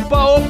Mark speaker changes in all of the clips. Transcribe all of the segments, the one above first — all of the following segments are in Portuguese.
Speaker 1: opa, opa,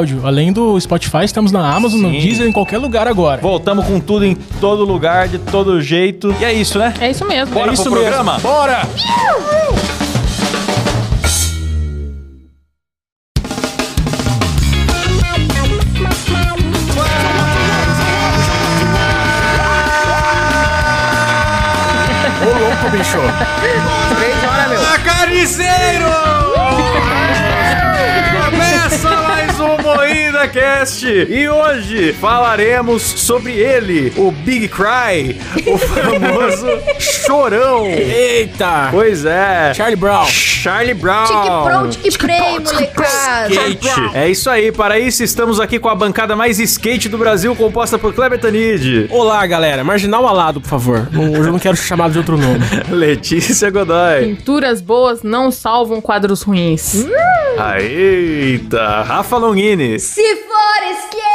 Speaker 2: Além do Spotify, estamos na Amazon, no
Speaker 1: Sim.
Speaker 2: Deezer, em qualquer lugar agora.
Speaker 1: Voltamos com tudo em todo lugar, de todo jeito. E é isso, né?
Speaker 3: É isso mesmo.
Speaker 1: Bora
Speaker 2: é isso
Speaker 1: pro programa?
Speaker 2: mesmo. Bora! Ô, louco, bicho.
Speaker 3: Três horas, meu.
Speaker 1: Carniceiro! Começa mais um Moída Cast e hoje falaremos sobre ele, o Big Cry, o famoso chorão.
Speaker 2: Eita!
Speaker 1: Pois é,
Speaker 2: Charlie Brown.
Speaker 1: Charlie Brown.
Speaker 4: Tique pro, tique prei, molecada.
Speaker 1: Skate. É isso aí, para isso estamos aqui com a bancada mais skate do Brasil, composta por Kleber Tanid,
Speaker 2: Olá, galera. Marginal alado, por favor. Não- Hoje eu não quero ser chamado de outro nome.
Speaker 1: Letícia Godoy.
Speaker 3: Pinturas boas não salvam quadros ruins.
Speaker 1: Eita, Rafa Longini.
Speaker 4: Se for skate!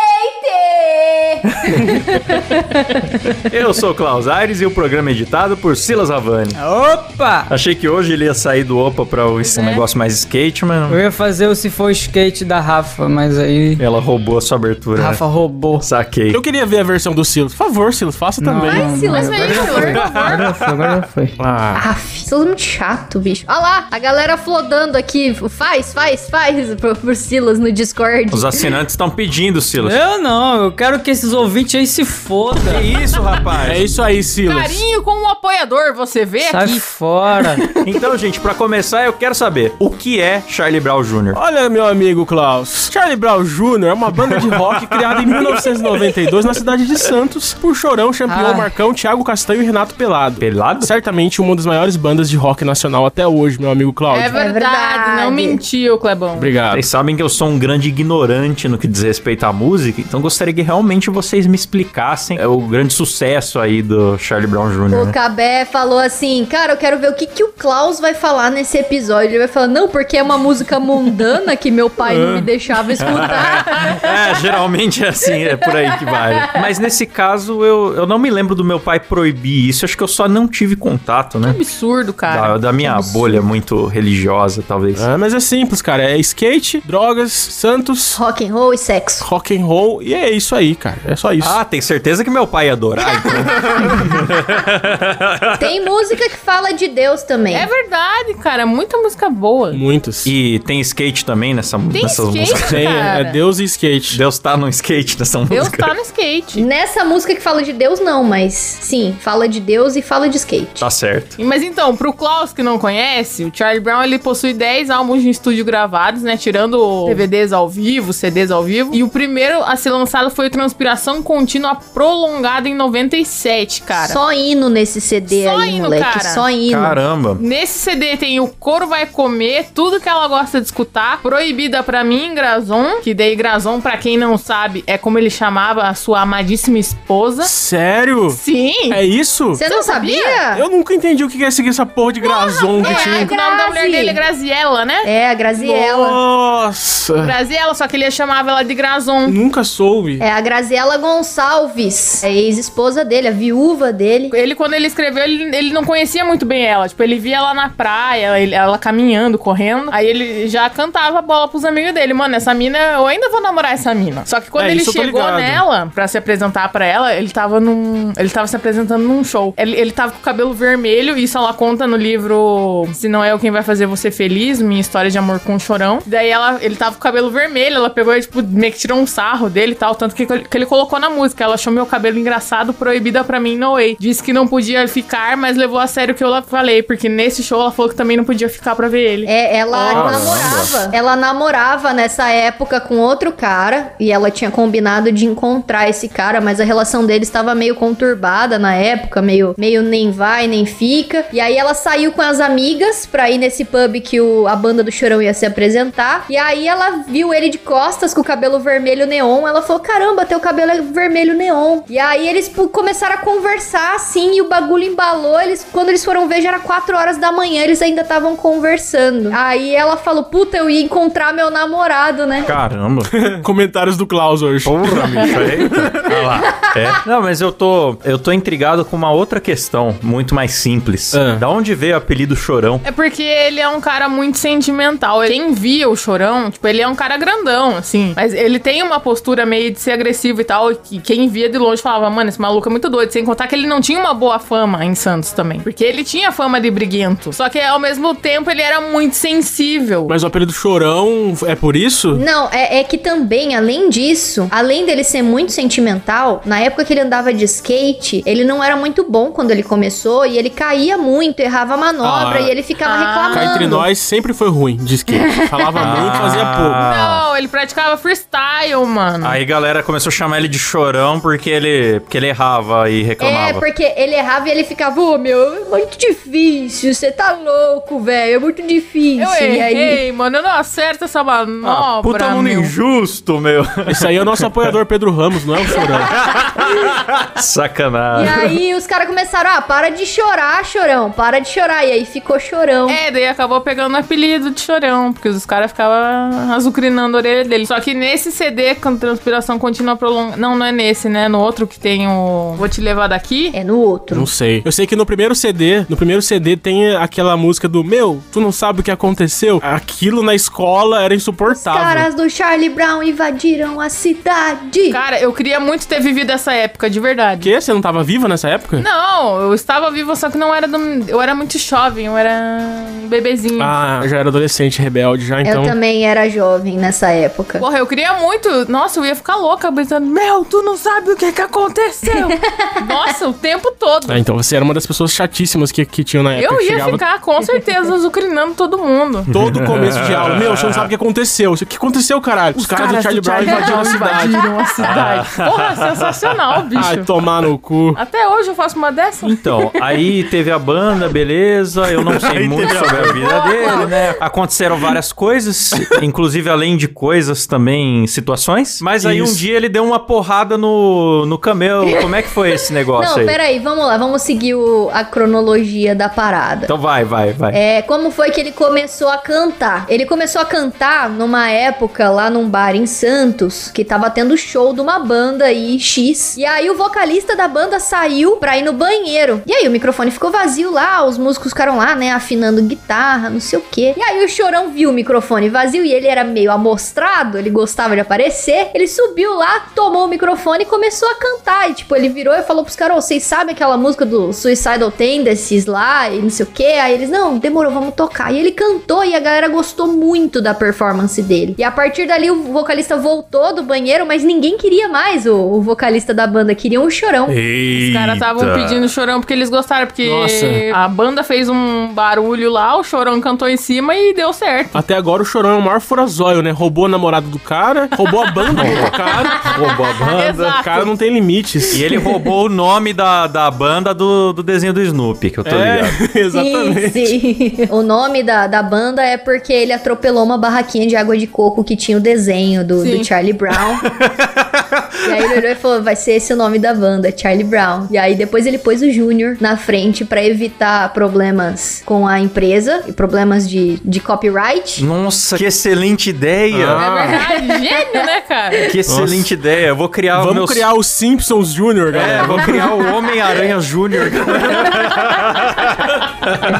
Speaker 1: Eu sou o Klaus Aires e o programa é editado por Silas Havani.
Speaker 5: Opa!
Speaker 1: Achei que hoje ele ia sair do Opa pra esse
Speaker 3: É.
Speaker 1: negócio mais skate, mas não.
Speaker 5: Eu ia fazer o Se For Skate da Rafa, mas aí
Speaker 1: ela roubou a sua abertura. né?
Speaker 5: Rafa roubou.
Speaker 1: Saquei.
Speaker 2: Eu queria ver a versão do Silas. Por favor, Silas, faça também.
Speaker 5: não,
Speaker 4: Silas,
Speaker 5: não,
Speaker 4: por favor.
Speaker 5: Agora já foi, agora já foi.
Speaker 2: Ah,
Speaker 4: Aff, Silas é muito chato, bicho. Olha lá, a galera flodando aqui. Faz, faz, faz pro, pro Silas no Discord.
Speaker 1: Os assinantes estão pedindo, Silas.
Speaker 5: Eu não, eu quero que esses ouvintes aí se fodam.
Speaker 1: Que isso, rapaz?
Speaker 2: é isso aí, Silas.
Speaker 3: Carinho com um apoiador, você vê
Speaker 5: Sai
Speaker 3: aqui.
Speaker 5: fora.
Speaker 1: Então, gente, pra começar, eu quero saber o que é Charlie Brown Jr.
Speaker 2: Olha, meu amigo Klaus. Charlie Brown Jr. é uma banda de rock criada em 1992 na cidade de Santos por Chorão, Champion,
Speaker 5: Ah.
Speaker 2: Marcão, Thiago Castanho e Renato Pelado.
Speaker 1: Pelado?
Speaker 2: Certamente uma das maiores bandas de rock nacional até hoje, meu amigo Cláudio.
Speaker 3: É verdade,
Speaker 4: verdade.
Speaker 3: não mentiu, Clebão.
Speaker 2: Obrigado.
Speaker 1: Vocês sabem que eu sou um grande ignorante no que diz respeito à música, então gostaria que realmente vocês me explicassem é, o grande sucesso aí do Charlie Brown Jr.
Speaker 4: O
Speaker 1: né?
Speaker 4: Cabé falou assim, cara, eu quero ver o que, que o Klaus vai falar nesse episódio. Ele vai falar, não, porque é uma música mundana que meu pai não me deixava escutar.
Speaker 1: É, geralmente é assim, é por aí que vai. Mas nesse caso, eu, eu não me lembro do meu pai proibir isso, acho que eu só não tive contato, né?
Speaker 3: Absurdo, cara.
Speaker 1: Da, da minha bolha muito religiosa, talvez.
Speaker 2: Ah, mas é simples, cara. É skate, drogas, Santos,
Speaker 4: Rock and roll e sexo.
Speaker 2: rock and roll e é isso aí, cara. É só isso.
Speaker 1: Ah, tem certeza que meu pai ia adorar, então.
Speaker 4: Tem música que fala de Deus também.
Speaker 3: É verdade, cara. Muita música boa.
Speaker 2: Muitos.
Speaker 1: E tem skate também nessa,
Speaker 3: Tem
Speaker 1: nessas
Speaker 3: skate,
Speaker 1: músicas.
Speaker 2: Tem,
Speaker 3: cara.
Speaker 2: é Deus e skate.
Speaker 1: Deus tá no skate nessa
Speaker 3: Deus
Speaker 1: música.
Speaker 3: tá no skate.
Speaker 4: Nessa música que fala de Deus, não, mas sim, fala de Deus e fala de skate.
Speaker 1: Tá certo.
Speaker 3: Mas então, pro Klaus que não conhece, o Charlie Brown ele possui 10 álbuns de estúdio gravados, né? Tirando DVDs ao vivo, CDs ao vivo. E o primeiro a ser lançado foi Transpiração Contínua Prolongada em 97, cara.
Speaker 4: Só hino nesse CD
Speaker 3: Só
Speaker 4: aí,
Speaker 3: hino,
Speaker 4: moleque.
Speaker 3: cara.
Speaker 4: Só hino.
Speaker 1: Caramba.
Speaker 3: Nesse CD tem o Coro Vai Comer, tudo que ela gosta de escutar. Proibida pra mim, Grazon. Que daí Grazon, pra quem não sabe, é como ele chamava a sua amadíssima esposa.
Speaker 2: Sério?
Speaker 3: Sim.
Speaker 2: É isso?
Speaker 4: Você não sabia?
Speaker 2: Eu nunca entendi o que é seguir essa porra de grazon que
Speaker 3: É,
Speaker 2: tinha.
Speaker 3: que o nome da mulher dele é Graziella, né?
Speaker 4: É, a Graziella.
Speaker 2: Nossa.
Speaker 3: Graziella, só que ele chamava ela de Grazon.
Speaker 2: Nunca soube.
Speaker 4: É a Graziela Gonçalves, a ex-esposa dele, a viúva dele.
Speaker 3: Ele, quando ele escreveu, ele, ele não conhecia muito bem ela. Tipo, ele via ela na praia, ele- ela caminhando, correndo. Aí ele já cantava a bola pros amigos dele. Mano, essa mina, eu ainda vou namorar essa mina. Só que quando
Speaker 2: É,
Speaker 3: ele chegou nela pra se apresentar pra ela, ele tava num. Ele tava se apresentando num show. Ele, ele tava com o cabelo vermelho, isso ela conta no livro Se Não É Eu Quem Vai Fazer Você Feliz, Minha História de Amor com o Chorão. Daí ela, ele tava com o cabelo vermelho, ela pegou e, tipo, meio que tirou um sarro dele e tal. Tanto que, que ele colocou na música. Ela achou meu cabelo engraçado, proibida pra mim, no way. Disse que não podia ficar, mas levou a sério o que eu falei. Porque nesse show ela falou que também não podia ficar pra ver ele.
Speaker 4: É, ela
Speaker 1: Caramba.
Speaker 4: namorava. Ela namorava nessa época com outro cara e ela tinha combinado de encontrar esse cara, mas a relação deles estava meio conturbada na época, meio, meio nem vai nem fica. E aí ela saiu com as amigas pra ir nesse pub que o, a banda do Chorão ia se apresentar. E aí ela viu ele de costas com o cabelo vermelho neon. Ela falou: "Caramba, teu cabelo é vermelho neon". E aí eles começaram a conversar assim e o bagulho embalou. Eles quando eles foram ver já era 4 horas da manhã, eles ainda estavam conversando. Aí ela falou: "Puta, eu ia encontrar meu namorado, né?"
Speaker 1: Caramba.
Speaker 2: Comentários do Klaus hoje.
Speaker 1: Porra, bicho, eita. Olha lá. É. Não, mas eu tô, eu tô intrigado com uma outra questão, muito mais simples.
Speaker 2: Ah.
Speaker 1: Da onde veio o apelido Chorão?
Speaker 3: É porque ele é um cara muito sentimental. Quem via o chorão, tipo, ele é um cara grandão, assim. Mas ele tem uma postura meio de ser agressivo e tal. Que quem via de longe falava, mano, esse maluco é muito doido. Sem contar que ele não tinha uma boa fama em Santos também. Porque ele tinha fama de briguento. Só que ao mesmo tempo ele era muito sensível.
Speaker 2: Mas o apelido Chorão é por isso?
Speaker 4: Não, é, é que também, além disso, além dele ser muito sentimental, na época que ele andava de skate, ele não era muito bom quando ele começou e ele caía muito, errava a manobra
Speaker 2: Ah.
Speaker 4: e ele ficava
Speaker 3: Ah.
Speaker 4: reclamando.
Speaker 2: Cá entre nós sempre foi ruim de skate. Falava muito, fazia pouco.
Speaker 3: Não, ele praticava freestyle, mano.
Speaker 1: Aí galera começou a chamar ele de Chorão porque ele, porque ele errava e
Speaker 4: É,
Speaker 1: reclamava.
Speaker 4: porque ele errava e ele ficava, ô meu, é muito difícil, você tá louco, velho, é muito difícil.
Speaker 3: Eu
Speaker 4: e aí,
Speaker 3: errei, mano. Eu não acerto essa manobra,
Speaker 1: Ah, puta mundo
Speaker 3: meu.
Speaker 1: injusto, meu.
Speaker 2: Esse aí é o nosso apoiador Pedro Ramos, não é o Chorão.
Speaker 4: e
Speaker 1: Sacanagem.
Speaker 4: aí os caras começaram, ah, para de chorar, chorão, para de chorar. E aí ficou chorão.
Speaker 3: É, daí acabou pegando o apelido de chorão, porque os caras ficavam azucrinando a orelha dele. Só que nesse CD, com transpiração contínua prolongada. Não, não é nesse, né? No outro que tem o. Vou te levar daqui.
Speaker 4: É no outro.
Speaker 2: Não sei. Eu sei que no primeiro CD, no primeiro CD tem aquela música do Meu, tu não sabe o que aconteceu? Aquilo na escola era
Speaker 4: Os
Speaker 2: insuportável.
Speaker 4: caras do Charlie Brown invadiram a cidade.
Speaker 3: Cara, eu queria muito ter vivido essa época, de verdade.
Speaker 2: Que? Você não tava viva nessa época?
Speaker 3: Não, eu estava viva, só que não era do. Eu era muito jovem, eu era um bebezinho.
Speaker 2: Ah, eu já era adolescente, rebelde já, então.
Speaker 4: Eu também era jovem nessa época.
Speaker 3: Porra, eu queria muito. Nossa, eu ia ficar louca gritando: Meu, tu não sabe o que que aconteceu. Nossa, o tempo todo.
Speaker 2: Ah, então você era uma das pessoas chatíssimas que, que tinham na época.
Speaker 3: Eu ia
Speaker 2: chegava
Speaker 3: ficar, com certeza, azucrinando todo mundo.
Speaker 2: Todo começo de aula. Meu, você não sabe o que aconteceu. O que aconteceu, caralho? Os, caras, do Charlie Brown invadiram a cidade.
Speaker 3: invadiram a cidade. Porra, sensacional, bicho.
Speaker 2: Ai, tomar no cu.
Speaker 3: Até hoje eu faço uma dessa.
Speaker 1: Então, aí teve a banda, beleza. Eu não sei muito sobre a vida dele, né? Aconteceram várias coisas, inclusive além de coisas também, situações. Mas aí um
Speaker 2: Isso.
Speaker 1: dia ele deu uma porrada no, no camelo. Como é que foi esse negócio
Speaker 4: Não,
Speaker 1: aí?
Speaker 4: peraí, vamos lá, vamos seguir o- a cronologia da parada.
Speaker 1: Então vai, vai, vai.
Speaker 4: É, como foi que ele começou a cantar? Ele começou a cantar numa época lá num bar em Santos, que tava tendo show de uma banda aí, X. E aí o vocalista da banda saiu pra ir no banheiro. E aí o microfone ficou vazio lá, os músicos ficaram lá, né, afinando guitarra, não sei o quê. E aí o Chorão viu o microfone vazio e ele era meio amostrado, ele gostava de aparecer. Ele subiu lá, tomou o microfone e começou a cantar. E tipo, ele virou e falou pros caras, "Ô, vocês sabem aquela música do Suicidal Tendencies lá e não sei o quê? Aí eles, não, demorou, vamos tocar. E ele cantou e a galera gostou muito da performance dele. E a partir dali o vocalista voltou do banheiro, mas ninguém queria mais o, o vocalista da banda, queriam o Chorão.
Speaker 3: Os caras estavam pedindo chorão porque eles gostaram, porque
Speaker 2: Nossa.
Speaker 3: a banda fez um barulho lá, o chorão cantou em cima e deu certo.
Speaker 2: Até agora o Chorão é o maior furazóio, né? Roubou a namorada do cara, roubou a banda do cara.
Speaker 1: Roubou a banda.
Speaker 3: Exato.
Speaker 2: O cara não tem limites.
Speaker 1: E ele roubou o nome da, da banda do, do desenho do Snoopy, que eu tô ligado.
Speaker 2: É, exatamente.
Speaker 4: Sim, sim. O nome da, da banda é porque ele atropelou uma barraquinha de água de coco que tinha o desenho do, do Charlie Brown. E aí ele olhou e falou: vai ser esse o nome da banda, Charlie Brown. E aí depois ele pôs o Júnior na frente pra evitar problemas com a empresa e problemas de, de copyright.
Speaker 1: Nossa, que excelente ideia.
Speaker 2: Ah.
Speaker 3: É verdade, gênio, né, cara?
Speaker 1: Que excelente ideia. Eu vou criar
Speaker 2: Vamos
Speaker 1: meus...
Speaker 2: criar o Simpsons Jr.,
Speaker 1: É,
Speaker 2: galera.
Speaker 1: vou criar o Homem-Aranha Júnior.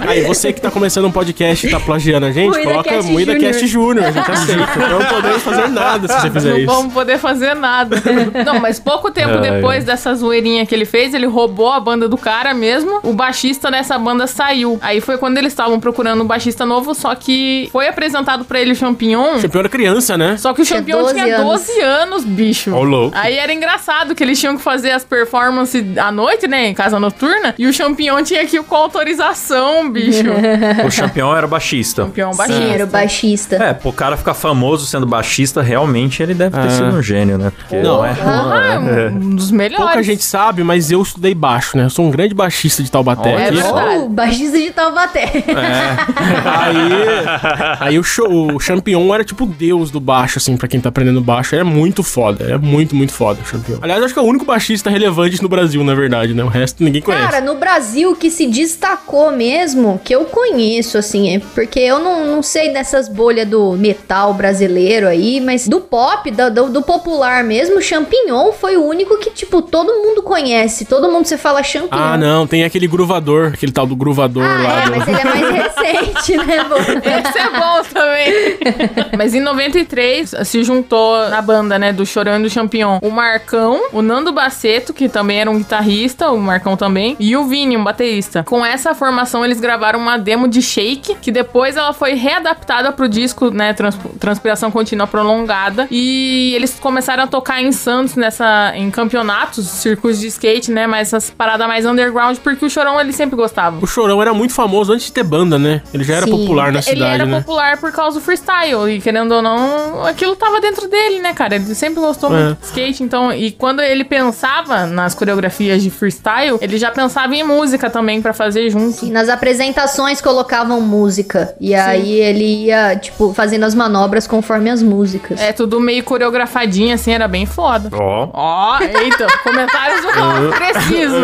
Speaker 2: Aí, você que tá começando um podcast e tá plagiando a gente,
Speaker 4: Moída
Speaker 2: coloca
Speaker 4: Cast
Speaker 2: Moída
Speaker 4: Júnior.
Speaker 2: Cast Júnior, a gente aceita. Não podemos fazer nada se você fizer
Speaker 3: Não
Speaker 2: isso.
Speaker 3: vamos poder fazer nada. Não, mas pouco tempo
Speaker 1: Ai,
Speaker 3: depois dessa zoeirinha que ele fez, ele roubou a banda do cara mesmo. O baixista dessa banda saiu. Aí foi quando eles estavam procurando um baixista novo, só que foi apresentado pra ele o Champignon.
Speaker 2: O campeão era criança, né?
Speaker 3: Só que o
Speaker 4: Tinha
Speaker 3: Champignon
Speaker 4: 12
Speaker 3: tinha
Speaker 4: anos.
Speaker 3: 12 anos, bicho.
Speaker 2: Ó, o louco.
Speaker 3: Aí era engraçado que eles tinham que fazer as performances à noite, né? Em casa noturna. E o Champignon tinha que ir com autorização, bicho.
Speaker 1: o campeão era baixista.
Speaker 3: Champignon
Speaker 4: Sim,
Speaker 3: baixista.
Speaker 4: era o baixista.
Speaker 1: É, pro cara ficar famoso sendo baixista, realmente ele deve ter
Speaker 2: Ah.
Speaker 1: sido um gênio, né? Porque
Speaker 2: Não, é.
Speaker 3: Ah, um dos melhores.
Speaker 2: Pouca gente sabe, mas eu estudei baixo, né? Eu sou um grande baixista de Taubaté.
Speaker 1: Olha
Speaker 3: É verdade.
Speaker 4: Oh, baixista de Taubaté.
Speaker 2: Aí, aí o, show, o Champion era tipo o deus do baixo, assim, pra quem tá aprendendo baixo. É muito foda, é muito, muito foda o Champion. Aliás, acho que é o único baixista relevante no Brasil, na verdade, né? O resto ninguém conhece.
Speaker 4: Cara, no Brasil que se destacou mesmo, que eu conheço, assim, é porque eu não, não sei dessas bolhas do metal brasileiro aí, mas do pop, do, do, do popular mesmo, Champignon foi o único que, tipo, todo mundo conhece. Todo mundo você fala Champignon.
Speaker 2: ah, não, tem aquele gruvador, aquele tal do gruvador
Speaker 4: Ah,
Speaker 2: lá.
Speaker 4: é,
Speaker 2: do...
Speaker 4: mas ele é mais recente, né?
Speaker 3: Esse é bom também. Mas em 93 se juntou na banda, né, do Chorão e do Champignon, o Marcão, o Nando Baceto, que também era um guitarrista, o Marcão também, e o Vini, um baterista. Com essa formação eles gravaram uma demo de Shake, que depois ela foi readaptada pro disco, né, Trans- Transpiração Contínua Prolongada, e eles começaram a tocar em Santos nessa em campeonatos, circuitos de skate, né, mas essas paradas mais underground, porque o Chorão ele sempre gostava.
Speaker 2: O Chorão era muito famoso antes de ter banda, né? Ele já era
Speaker 4: Sim.
Speaker 2: popular na
Speaker 3: Ele
Speaker 2: cidade,
Speaker 3: era
Speaker 2: né?
Speaker 3: popular por causa do freestyle. E querendo ou não, aquilo tava dentro dele, né, cara? Ele sempre gostou
Speaker 2: É.
Speaker 3: muito de skate. Então, e quando ele pensava nas coreografias de freestyle, ele já pensava em música também pra fazer junto.
Speaker 4: E nas apresentações colocavam música. E aí ele ia, tipo, fazendo as manobras conforme as músicas.
Speaker 3: É tudo meio coreografadinho, assim, era bem foda.
Speaker 1: Ó.
Speaker 3: Ó, eita, comentários do Cláudio preciso.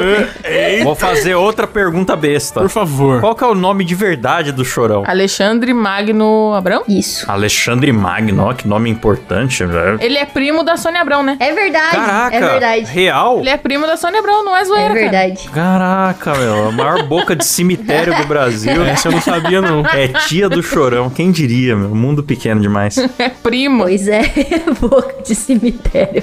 Speaker 1: Vou fazer outra pergunta besta.
Speaker 2: Por favor.
Speaker 1: Qual que é o nome de verdade do Chorão?
Speaker 3: Alexandre Magno Abrão?
Speaker 4: Isso.
Speaker 1: Alexandre Magno, ó, que nome importante, velho.
Speaker 3: Ele é primo da Sônia Abrão, né?
Speaker 4: É verdade.
Speaker 1: Caraca,
Speaker 4: É verdade.
Speaker 1: real?
Speaker 3: Ele é primo da Sônia Abrão, não é zoeira,
Speaker 4: É
Speaker 3: cara.
Speaker 4: verdade.
Speaker 1: Caraca, meu, a maior boca de cemitério do Brasil.
Speaker 2: Essa eu não sabia, não.
Speaker 1: É tia do Chorão, quem diria, meu? Mundo pequeno demais.
Speaker 3: É primo.
Speaker 4: Pois é, boca de cemitério.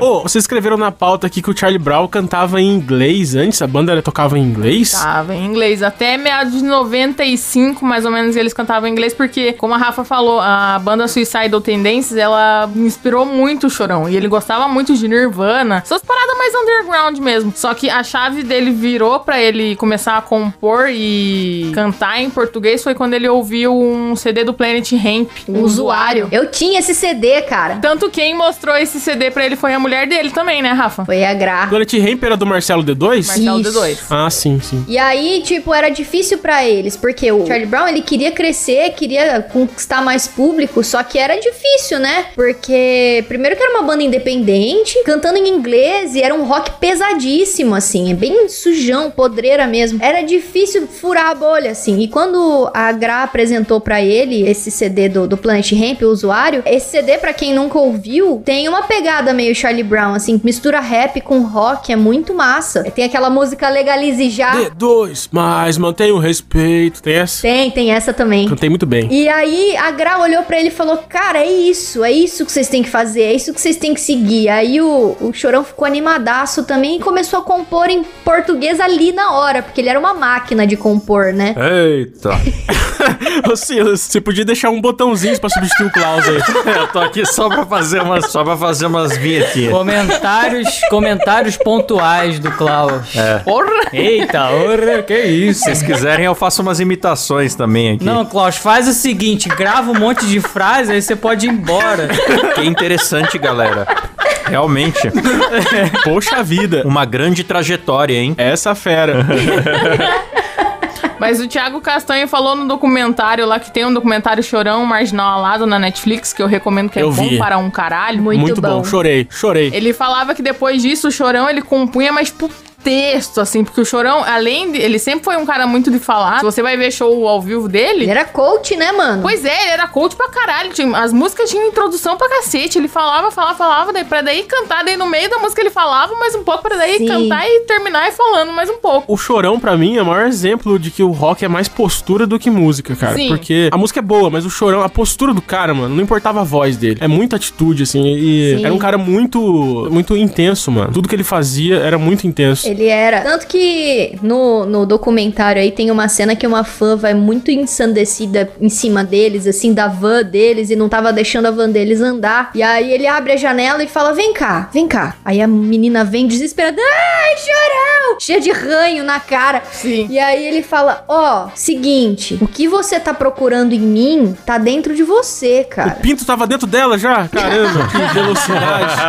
Speaker 2: Ô, vocês escreveram na pauta aqui que o Charlie Brown cantava em inglês antes, a banda ela tocava em inglês?
Speaker 3: Tava em inglês. Até meados de 95, mais ou menos, eles cantavam em inglês, porque, como a Rafa falou, a banda Suicidal Tendencies, ela inspirou muito o Chorão. E ele gostava muito de Nirvana. Essas paradas mais underground mesmo. Só que a chave dele virou pra ele começar a compor e cantar em português foi quando ele ouviu um CD do Planet Hemp.
Speaker 4: O usuário. Eu tinha esse CD, cara.
Speaker 3: Tanto quem mostrou esse CD pra ele foi a mulher dele também, né, Rafa?
Speaker 4: Foi a Gra.
Speaker 2: Planet Ramp era do Marcelo D2?
Speaker 3: Marcelo
Speaker 4: Isso.
Speaker 3: D2.
Speaker 2: Ah, sim, sim.
Speaker 4: E aí, tipo, era difícil pra eles, porque o Charlie Brown, ele queria crescer, queria conquistar mais público, só que era difícil, né? Porque, primeiro que era uma banda independente, cantando em inglês, e era um rock pesadíssimo, assim, é bem sujão, podreira mesmo. Era difícil furar a bolha, assim. E quando a Gra apresentou pra ele esse CD do, do Planet Ramp, o usuário, esse CD, pra quem nunca ouviu, tem uma pegada meio Charlie Brown, assim, mistura rap com rock, é muito massa. Tem aquela música Legalize Já.
Speaker 2: D2, mas mantenha o respeito. Tem essa?
Speaker 4: Tem, tem essa também.
Speaker 2: Cantei muito bem.
Speaker 4: E aí a Gra olhou pra ele e falou: Cara, é isso, é isso que vocês têm que fazer, é isso que vocês têm que seguir. Aí o, o Chorão ficou animadaço também e começou a compor em português ali na hora, porque ele era uma máquina de compor, né?
Speaker 1: Eita.
Speaker 2: Ô, Silas, você podia deixar um botãozinho pra substituir o Klaus aí.
Speaker 1: Eu tô aqui só pra fazer umas, só pra fazer umas vinhetinhas.
Speaker 5: Comentários, comentários pontuais do Klaus.
Speaker 3: Porra!
Speaker 5: Eita, ora, que isso?
Speaker 1: Se vocês quiserem, eu faço umas imitações também aqui.
Speaker 5: Não, Klaus, faz o seguinte, grava um monte de frases, aí você pode ir embora.
Speaker 1: Que interessante, galera. Realmente,
Speaker 2: Poxa vida.
Speaker 1: uma grande trajetória, hein?
Speaker 2: Essa fera.
Speaker 3: Mas o Thiago Castanho falou no documentário lá que tem um documentário Chorão Marginal Alado na Netflix, que eu recomendo que é
Speaker 2: Eu
Speaker 3: bom
Speaker 2: vi.
Speaker 3: para um caralho.
Speaker 4: Muito
Speaker 2: bom.
Speaker 4: bom.
Speaker 2: Chorei, chorei.
Speaker 3: Ele falava que depois disso o Chorão ele compunha, mas tipo texto, assim, porque o Chorão, além de. Ele sempre foi um cara muito de falar. Se você vai ver show ao vivo dele.
Speaker 4: Ele era coach, né, mano?
Speaker 3: Pois é, ele era coach pra caralho. Tinha- as músicas tinham introdução pra cacete. Ele falava, falava, falava, daí pra daí cantar, daí no meio da música ele falava mais um pouco, pra daí
Speaker 4: Sim.
Speaker 3: cantar e terminar e falando mais um pouco.
Speaker 2: O Chorão, pra mim, é o maior exemplo de que o rock é mais postura do que música, cara.
Speaker 3: Sim.
Speaker 2: Porque a música é boa, mas o Chorão, a postura do cara, mano, não importava a voz dele. É muita atitude, assim. E
Speaker 4: Sim.
Speaker 2: era um cara muito, muito intenso, mano. Tudo que ele fazia era muito intenso.
Speaker 4: Ele era. Tanto que no, no documentário aí tem uma cena que uma fã vai muito ensandecida em cima deles, assim, da van deles, e não tava deixando a van deles andar. E aí ele abre a janela e fala: Vem cá, vem cá. Aí a menina vem desesperada: Ai, chorão! Cheia de ranho na cara.
Speaker 3: Sim.
Speaker 4: E aí ele fala: Ó, seguinte, o que você tá procurando em mim tá dentro de você,
Speaker 2: O
Speaker 4: cara.
Speaker 2: pinto tava dentro dela já? Caramba, que velocidade.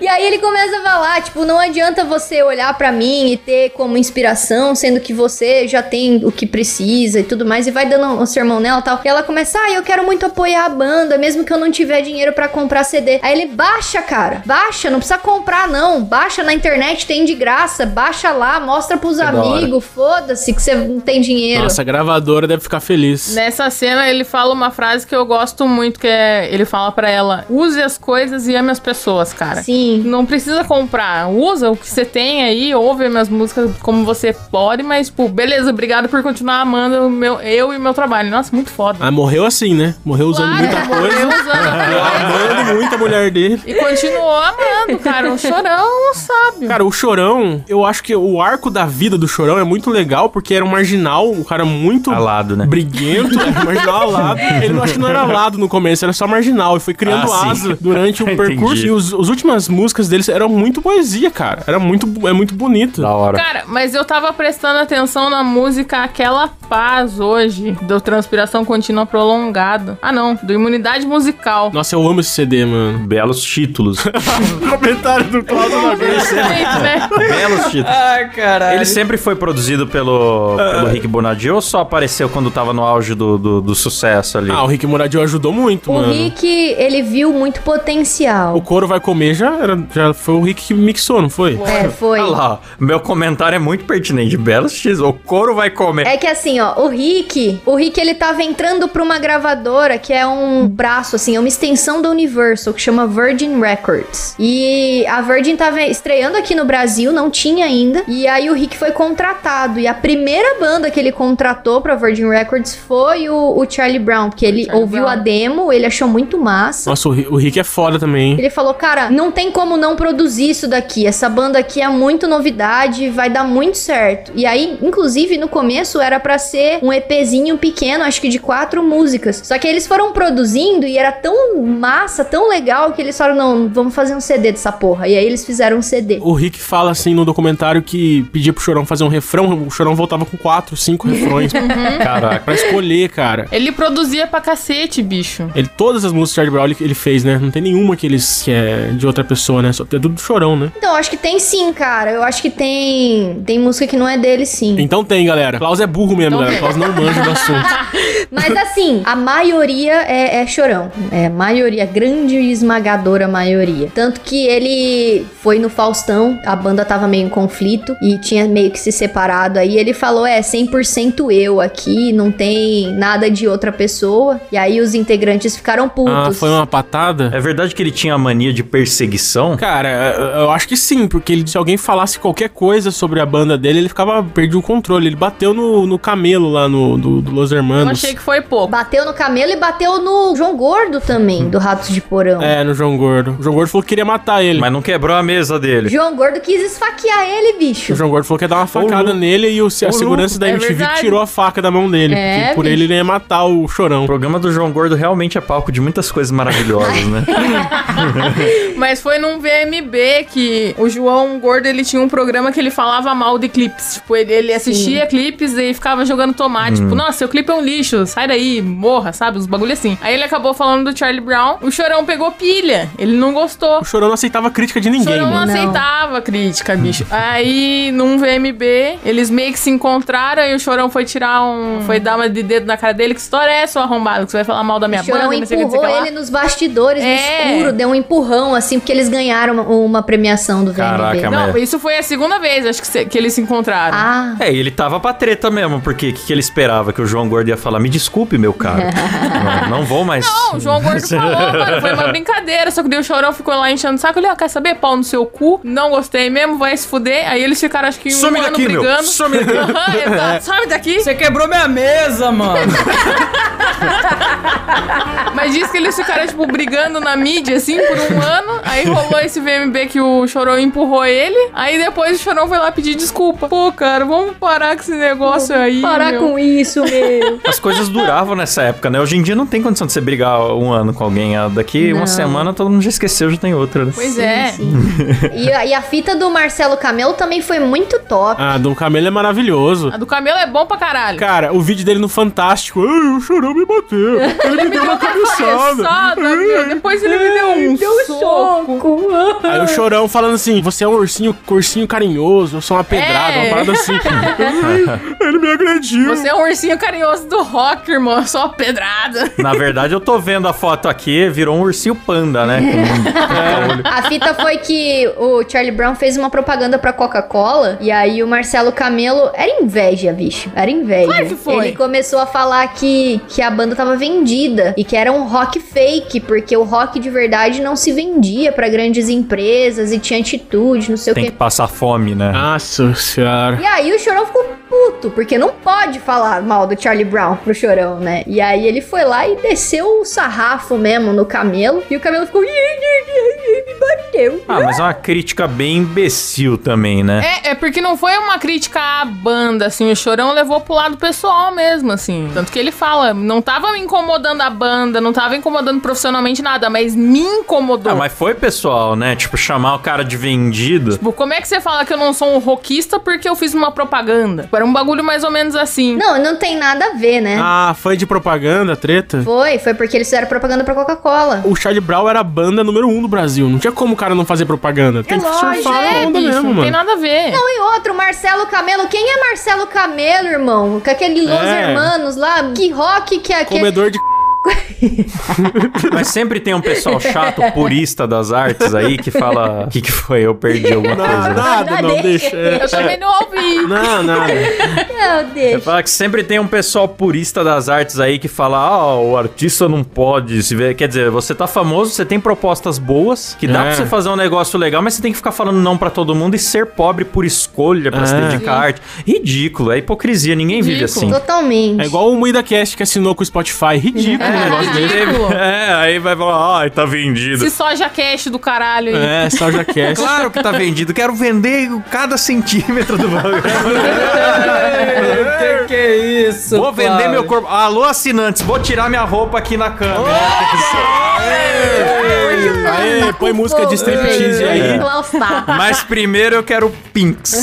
Speaker 4: E aí ele começa a falar, tipo, não adianta você olhar pra mim e ter como inspiração, sendo que você já tem o que precisa e tudo mais, e vai dando um sermão nela e tal. E ela começa, ah, eu quero muito apoiar a banda, mesmo que eu não tiver dinheiro pra comprar CD. Aí ele baixa, cara, baixa, não precisa comprar não, baixa na internet, tem de graça, baixa lá, mostra pros
Speaker 1: hora.
Speaker 4: amigos, foda-se que você não tem dinheiro.
Speaker 2: Nossa, a gravadora deve ficar feliz.
Speaker 3: Nessa cena ele fala uma frase que eu gosto muito, que é ele fala pra ela: "Use as coisas e ame as pessoas, cara".
Speaker 4: Sim.
Speaker 3: Não precisa comprar, usa o que você tem aí, ouve as minhas músicas como você pode, mas tipo, beleza, obrigado por continuar amando o meu, eu e meu trabalho. Nossa, muito foda.
Speaker 2: Ah, morreu assim, né? Morreu usando
Speaker 3: Claro,
Speaker 2: muita
Speaker 3: morreu
Speaker 2: coisa.
Speaker 3: usando
Speaker 2: Amando muito a mulher dele.
Speaker 3: E continuou amando, cara. O chorão sabe.
Speaker 2: Cara, o Chorão, eu acho que o arco da vida do Chorão é muito legal, porque era um marginal, um cara muito
Speaker 1: Alado, né?
Speaker 2: briguento, marginal alado. Ele não acho que não era alado no começo, era só marginal. E foi criando
Speaker 1: Ah,
Speaker 2: asa durante o percurso. E os, as últimas músicas deles eram muito poesia, cara. Era muito, é muito bonito.
Speaker 1: Da hora.
Speaker 3: Cara, mas eu tava prestando atenção na música Aquela Paz hoje, do Transpiração Contínua Prolongada. Ah, não, do Imunidade Musical.
Speaker 2: Nossa, eu amo esse CD, mano.
Speaker 1: Belos títulos.
Speaker 2: Comentário do Cláudio
Speaker 3: Gente, né?
Speaker 1: Belos títulos.
Speaker 5: Ah, caralho.
Speaker 1: Ele sempre foi produzido pelo, pelo Rick Bonadio ou só apareceu quando tava no auge do, do, do sucesso ali?
Speaker 2: Ah, o Rick Moradio ajudou muito,
Speaker 4: O
Speaker 2: mano.
Speaker 4: Rick, ele viu muito potencial.
Speaker 2: O couro vai comer já, era, já foi o Rick que mixou, não foi?
Speaker 4: É, foi.
Speaker 1: Olha lá, meu comentário é muito pertinente. Belos títulos. O couro vai comer.
Speaker 4: É que assim, ó, o Rick, o Rick ele tava entrando pra uma gravadora que é um braço, assim, é uma extensão da Universal, que chama Virgin Records. E a Virgin tava estreando aqui no Brasil, não tinha ainda. E aí o Rick foi contratado. E a primeira banda que ele contratou pra Virgin Records foi o, o Charlie Brown, que ele
Speaker 3: Charlie
Speaker 4: ouviu
Speaker 3: Brown.
Speaker 4: a demo, ele achou muito massa.
Speaker 2: Nossa, o Rick, o Rick é foda também, hein?
Speaker 4: Ele falou, cara, não tem como não produzir isso daqui. Essa banda aqui é muito novidade, vai dar muito certo. E aí, inclusive, no começo era pra ser um EPzinho pequeno, acho que de quatro músicas. Só que eles foram produzindo e era tão massa, tão legal, que eles falaram, não, vamos fazer um CD dessa porra. E aí eles fizeram um CD.
Speaker 2: O Rick fala assim no documentário que pedia pro Chorão fazer um refrão, o Chorão voltava com quatro, cinco refrões
Speaker 1: Caraca.
Speaker 2: pra escolher, cara.
Speaker 3: Ele produzia pra cacete, bicho.
Speaker 2: Ele, todas as músicas de Charlie Brown ele, ele fez, né? Não tem nenhuma que eles que é de outra pessoa, né? Só é tudo do Chorão, né?
Speaker 4: Então, eu acho que tem sim, cara. Eu acho que tem tem música que não é dele sim.
Speaker 2: Então tem, galera. Klaus é burro mesmo,
Speaker 3: Então
Speaker 2: galera. Klaus não manja do assunto.
Speaker 4: Mas assim, a maioria é, é chorão. É a maioria, grande e esmagadora maioria. Tanto que ele foi no Faustão, a banda tava meio em conflito e tinha meio que se separado. Aí ele falou: é 100% eu aqui, não tem nada de outra pessoa. E aí os integrantes ficaram putos.
Speaker 2: Ah, foi uma patada?
Speaker 1: É verdade que ele tinha a mania de perseguição?
Speaker 2: Cara, eu acho que sim, porque ele- se alguém falasse qualquer coisa sobre a banda dele, ele ficava, perdia o controle. Ele bateu no, no camelo lá no, do, do Los
Speaker 3: Eu
Speaker 2: Hermanos.
Speaker 3: achei que foi pouco.
Speaker 4: Bateu no camelo e bateu no João Gordo também, do Ratos de Porão.
Speaker 2: É, no João Gordo. O João Gordo falou que queria matar ele.
Speaker 1: Mas não quebrou a mesa dele.
Speaker 4: João Gordo quis esfaquear ele, bicho.
Speaker 2: O João Gordo falou que ia dar uma facada nele e o, a segurança da
Speaker 3: É
Speaker 2: MTV
Speaker 3: verdade.
Speaker 2: tirou a faca da mão dele.
Speaker 4: É,
Speaker 2: porque por
Speaker 4: bicho.
Speaker 2: ele ele ia matar o
Speaker 1: O
Speaker 2: chorão.
Speaker 1: programa do João Gordo realmente é palco de muitas coisas maravilhosas, né?
Speaker 3: Mas foi num VMB que o João Gordo ele tinha um programa que ele falava mal de clipes. Tipo, ele, ele assistia clipes e ficava jogando tomate. Tipo, nossa, seu clipe é um lixo. Sai daí, morra, sabe? Uns bagulho assim. Aí ele acabou falando do Charlie Brown, o Chorão pegou pilha, ele não gostou.
Speaker 2: O Chorão não aceitava crítica de
Speaker 3: O
Speaker 2: ninguém,
Speaker 3: Chorão não
Speaker 2: mano.
Speaker 3: aceitava crítica, bicho. Aí, num VMB, eles meio que se encontraram e o Chorão foi tirar um. Foi dar uma de dedo na cara dele. Que história é essa, seu arrombado? Que você vai falar mal da minha
Speaker 4: O Chorão
Speaker 3: banda, não sei o que, não sei o
Speaker 4: empurrou
Speaker 3: que lá.
Speaker 4: ele nos bastidores, no
Speaker 3: É.
Speaker 4: escuro, deu um empurrão, assim, porque eles ganharam uma, uma premiação do VMB.
Speaker 1: Caraca,
Speaker 3: Não,
Speaker 1: mas-
Speaker 3: isso foi a segunda vez, acho que, que eles se encontraram.
Speaker 4: Ah,
Speaker 1: É, e ele tava pra treta mesmo, porque o que, que ele esperava? Que o João Gordo ia falar, me desculpe, meu caro. não, não vou mais.
Speaker 3: Não, o João Gordo falou, mano, foi uma brincadeira. Só que daí o Chorão ficou lá enchendo o saco. Ele, ó, quer saber? Pau no seu cu. Não gostei mesmo, vai se fuder. Aí eles ficaram, acho que um
Speaker 1: Some
Speaker 3: ano
Speaker 1: daqui, meu.
Speaker 3: brigando.
Speaker 1: Some daqui.
Speaker 3: Aham, exato. Some daqui.
Speaker 5: Você quebrou minha mesa, mano.
Speaker 3: Mas diz que eles ficaram, tipo, brigando na mídia, assim, por um ano. Aí rolou esse VMB que o Chorão empurrou ele. Aí depois o Chorão foi lá pedir desculpa. Pô, cara, vamos parar com esse negócio aí.
Speaker 4: parar
Speaker 3: meu.
Speaker 4: com isso, meu.
Speaker 1: As coisas duravam nessa época, né? Hoje em dia não tem condição de você brigar um ano com alguém. Daqui
Speaker 4: Não.
Speaker 1: uma semana todo mundo já esqueceu, já tem outra, né?
Speaker 3: Pois é.
Speaker 4: E, a- e a fita do Marcelo Camelo também foi muito top.
Speaker 2: Ah, Dom Camelo é maravilhoso.
Speaker 3: A do Camelo é bom pra caralho.
Speaker 2: Cara, o vídeo dele no Fantástico. Ai, o chorão me bateu. Ele me deu uma cabeçada.
Speaker 3: cabeçada, meu. Depois ele me deu um soco.
Speaker 2: Aí o chorão falando assim: você é um ursinho, ursinho carinhoso, eu sou uma pedrada,
Speaker 3: É.
Speaker 2: uma parada assim. Ele me agrediu.
Speaker 3: Você é um ursinho carinhoso do rock, irmão. Só pedrada.
Speaker 1: Na verdade, eu tô vendo a foto aqui, virou um ursinho panda, né? Com-
Speaker 4: A fita foi que o Charlie Brown fez uma propaganda pra Coca-Cola e aí o Marcelo Camelo era inveja, bicho. Era inveja.
Speaker 3: Claro que foi.
Speaker 4: Ele começou a falar que, que a banda tava vendida e que era um rock fake, porque o rock de verdade não se vendia pra grandes empresas e tinha atitude, não sei
Speaker 1: Tem
Speaker 4: o
Speaker 1: que
Speaker 4: quê.
Speaker 1: passar fome, né?
Speaker 2: Nossa senhora.
Speaker 4: E aí o Chorão ficou puto, porque não pode falar mal do Charlie Brown pro Chorão, né? E aí ele foi lá e desceu o sarrafo mesmo no camelo. E o camelo ficou. "Ih, ih, ih, ih, Me bateu.
Speaker 1: Ah, mas é uma crítica bem imbecil também, né?
Speaker 3: É, é porque não foi uma crítica à banda, assim. O Chorão levou pro lado pessoal mesmo, assim. Tanto que ele fala, não tava me incomodando a banda, não tava incomodando profissionalmente nada, mas me incomodou.
Speaker 1: Ah, mas foi pessoal, né? Tipo, chamar o cara de vendido.
Speaker 3: Tipo, como é que você fala que eu não sou um rockista porque eu fiz uma propaganda? Era um bagulho mais ou menos assim.
Speaker 4: Não, não tem nada a ver, né?
Speaker 2: Ah, foi de propaganda, treta?
Speaker 4: Foi, foi porque eles fizeram propaganda pra Coca-Cola.
Speaker 2: O Charlie Brown era a banda número um do Brasil. Não tinha como o cara não fazer propaganda. Tem que
Speaker 4: lógico,
Speaker 2: surfar
Speaker 3: É,
Speaker 2: onda
Speaker 3: bicho,
Speaker 2: mesmo,
Speaker 3: não tem
Speaker 2: mano.
Speaker 3: nada a ver.
Speaker 4: Não, e outro, Marcelo Camelo. Quem é Marcelo Camelo, irmão? Com aquele Los
Speaker 2: É.
Speaker 4: Hermanos lá. Que rock que é aquele.
Speaker 2: Comedor de
Speaker 1: Mas sempre tem um pessoal chato, purista das artes aí, que fala. O que, que foi? Eu perdi alguma
Speaker 2: Não,
Speaker 1: coisa.
Speaker 2: nada, não, deixa. É,
Speaker 3: Eu também não ouvi.
Speaker 2: Não, nada.
Speaker 4: Não, deixa.
Speaker 1: Fala que sempre tem um pessoal purista das artes aí que fala: ah, o artista não pode se ver. Quer dizer, você tá famoso, você tem propostas boas, que dá
Speaker 2: É.
Speaker 1: pra você fazer um negócio legal, mas você tem que ficar falando não pra todo mundo e ser pobre por escolha pra se
Speaker 2: É.
Speaker 1: dedicar à arte. Ridículo, é hipocrisia, ninguém vive
Speaker 3: Ridículo.
Speaker 1: assim.
Speaker 4: Totalmente.
Speaker 2: É igual o Muida Cast que assinou com o Spotify. Ridículo um negócio dele.
Speaker 3: Ridículo.
Speaker 1: É, aí vai falar, ai, tá vendido.
Speaker 3: Esse soja cash do caralho aí.
Speaker 2: É, Soja Cast.
Speaker 1: Claro que tá vendido, quero vender cada centímetro do bagulho.
Speaker 5: que que é isso?
Speaker 1: Vou vender
Speaker 5: Flávio?
Speaker 1: meu corpo. Alô, assinantes, vou tirar minha roupa aqui na câmera.
Speaker 2: Aê, põe música de striptease aí.
Speaker 1: Mas primeiro eu quero pinks.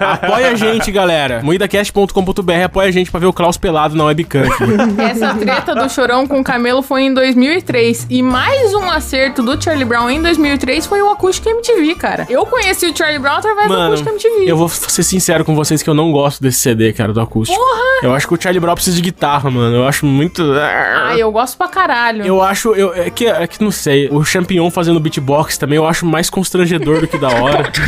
Speaker 2: Apoia a gente, galera. Moidacast.com.br apoia a gente pra ver o Klaus pelado na webcam.
Speaker 3: Essa treta do Chorão com o Camelo foi em 2003. E mais um acerto do Charlie Brown em 2003 foi o Acústico MTV, cara. Eu conheci o Charlie Brown através do
Speaker 2: Mano,
Speaker 3: Acústico MTV.
Speaker 2: eu vou ser sincero com vocês que eu não gosto desse CD, cara, do acústico. Eu acho que o Charlie Brown precisa de guitarra, mano. Eu acho muito.
Speaker 3: Ah, eu gosto pra caralho.
Speaker 2: Eu acho. Eu, é, que, é que não sei. O Champignon fazendo beatbox também eu acho mais constrangedor do que da hora.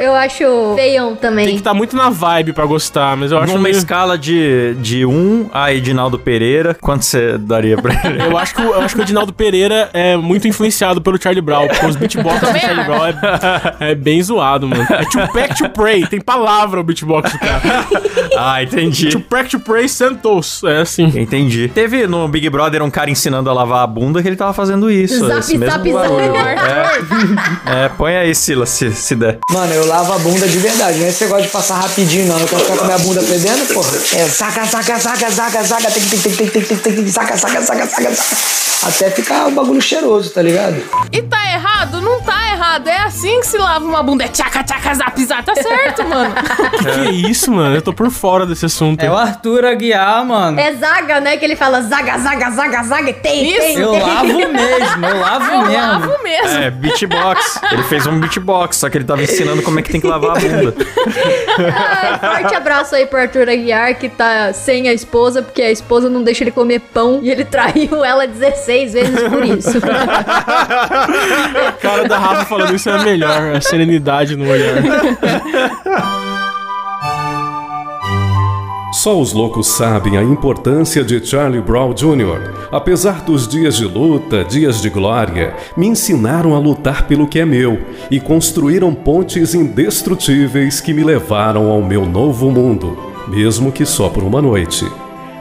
Speaker 4: Eu acho feião também.
Speaker 2: Tem que estar muito na vibe pra gostar, mas eu acho
Speaker 1: Numa
Speaker 2: meio...
Speaker 1: escala de, de 1 a Edinaldo Pereira, quanto você daria pra ele?
Speaker 2: Eu acho, que, o- eu acho que o Edinaldo Pereira é muito influenciado pelo Charlie Brown, porque os beatbox do Charlie Brown é, é bem zoado, mano. É to pack to pray, tem palavra o beatbox do cara.
Speaker 1: ah, entendi.
Speaker 2: To pack to pray Santos, é assim.
Speaker 1: Entendi. Teve no Big Brother um cara ensinando a lavar a bunda que ele tava fazendo isso.
Speaker 4: Zap,
Speaker 1: esse mesmo
Speaker 4: zap,
Speaker 1: bagulho.
Speaker 4: zap.
Speaker 1: É, põe aí, Sila, se, se der.
Speaker 6: Mano, eu lavo a bunda de verdade, não é esse negócio de passar rapidinho, não. Eu quero ficar com a minha bunda fedendo, porra. É, saca, saca, zaga, zaga, zaga, tem, tem, tem, tem, tem, tem, tem, zaga, zaga, zaga, zaga, zaga. Até ficar o bagulho cheiroso, tá ligado?
Speaker 3: E tá errado? Não tá errado. É assim que se lava uma bunda. É tchaca, tchaca, zap, zap. Tá certo, mano.
Speaker 2: que, que é isso, mano? Eu tô por fora desse assunto.
Speaker 5: É o Arthur Aguiar, mano.
Speaker 4: É zaga, né? Que ele fala zaga, zaga, zaga, zaga. Tem,
Speaker 3: isso.
Speaker 4: tem,
Speaker 5: Eu
Speaker 4: tem.
Speaker 5: lavo mesmo, eu lavo
Speaker 3: eu
Speaker 5: mesmo.
Speaker 3: Eu lavo mesmo.
Speaker 1: É, beatbox. Ele fez um beatbox, só que ele tava ensinando como é que tem que lavar a bunda.
Speaker 4: Ai, ah, forte abraço aí pro Arthur Aguiar, que tá sem a esposa, porque a esposa não deixa ele comer pão e ele traiu ela 16 vezes por isso.
Speaker 2: A cara da Rafa falando isso é a melhor. A serenidade no olhar.
Speaker 7: Só os loucos sabem a importância de Charlie Brown Jr. Apesar dos dias de luta, dias de glória, me ensinaram a lutar pelo que é meu e construíram pontes indestrutíveis que me levaram ao meu novo mundo, mesmo que só por uma noite.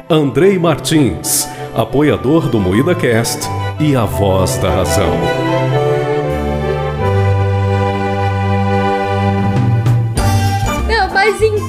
Speaker 7: Andrei Martins, apoiador do Moída Cast e a voz da razão.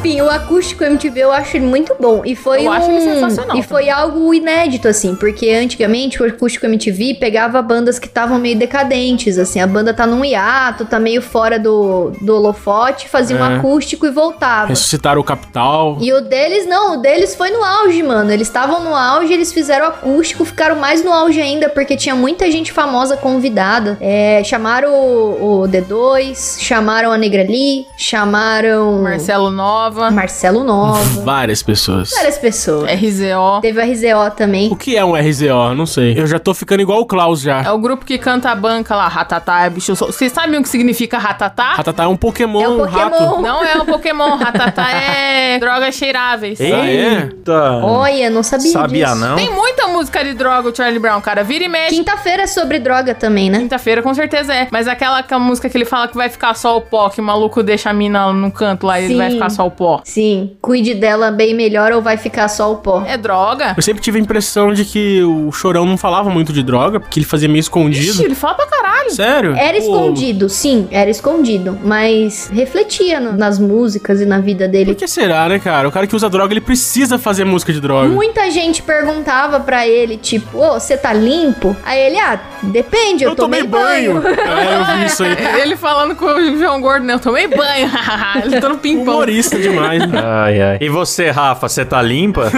Speaker 4: Enfim, o acústico MTV eu acho ele muito bom. E foi
Speaker 3: Eu
Speaker 4: um...
Speaker 3: acho ele sensacional
Speaker 4: E foi algo inédito, assim, porque antigamente o acústico MTV pegava bandas que estavam meio decadentes, assim. A banda tá num hiato, tá meio fora do, do holofote, fazia um
Speaker 2: É.
Speaker 4: acústico e voltava.
Speaker 2: Ressuscitaram o Capital.
Speaker 4: E o deles, não, o deles foi no auge, mano. Eles estavam no auge, eles fizeram acústico, ficaram mais no auge ainda, porque tinha muita gente famosa convidada. É, chamaram o, o D2, chamaram a Negra Lee, chamaram
Speaker 3: Marcelo Nova,
Speaker 4: Marcelo Nova.
Speaker 2: Várias pessoas.
Speaker 4: Várias pessoas.
Speaker 3: RZO.
Speaker 4: Teve o RZO também.
Speaker 2: O que é um RZO? Não sei. Eu já tô ficando igual o Klaus já.
Speaker 3: É o grupo que canta a banca lá, Ratatá, é bicho. Vocês sabem o que significa Ratatá?
Speaker 2: Ratatá é um Pokémon,
Speaker 4: É um
Speaker 2: um rato.
Speaker 4: Pokémon.
Speaker 3: Não é um Pokémon, Ratatá é drogas cheiráveis.
Speaker 2: Ah, é?
Speaker 1: Eita!
Speaker 4: Olha, não sabia
Speaker 1: Sabia
Speaker 4: disso.
Speaker 1: não?
Speaker 3: Tem muita música de droga, o Charlie Brown, cara. Vira e mexe.
Speaker 4: Quinta-feira é sobre droga também, né?
Speaker 3: Quinta-feira com certeza é. Mas aquela, aquela música que ele fala que vai ficar só o pó, que o maluco deixa a mina no canto lá e ele vai ficar só o pó.
Speaker 4: Sim. Cuide dela bem melhor ou vai ficar só o pó.
Speaker 3: É droga.
Speaker 2: Eu sempre tive a impressão de que o Chorão não falava muito de droga, porque ele fazia meio escondido.
Speaker 3: Ixi, ele fala pra caralho.
Speaker 2: Sério?
Speaker 4: Era
Speaker 2: Pô,
Speaker 4: escondido, sim, era escondido. Mas refletia no- nas músicas e na vida
Speaker 2: Por
Speaker 4: dele.
Speaker 2: que será, né, cara? O cara que usa droga, ele precisa fazer música de droga.
Speaker 4: Muita gente perguntava pra ele, tipo, ô, você tá limpo? Aí ele, ah, depende, eu,
Speaker 2: Eu tomei banho. é, eu vi isso aí.
Speaker 3: Ele falando com o João Gordo, né? Eu tomei banho. ele tá no pimpão.
Speaker 2: Humorista demais, né?
Speaker 1: Ai, ai. E você, Rafa, você tá limpa?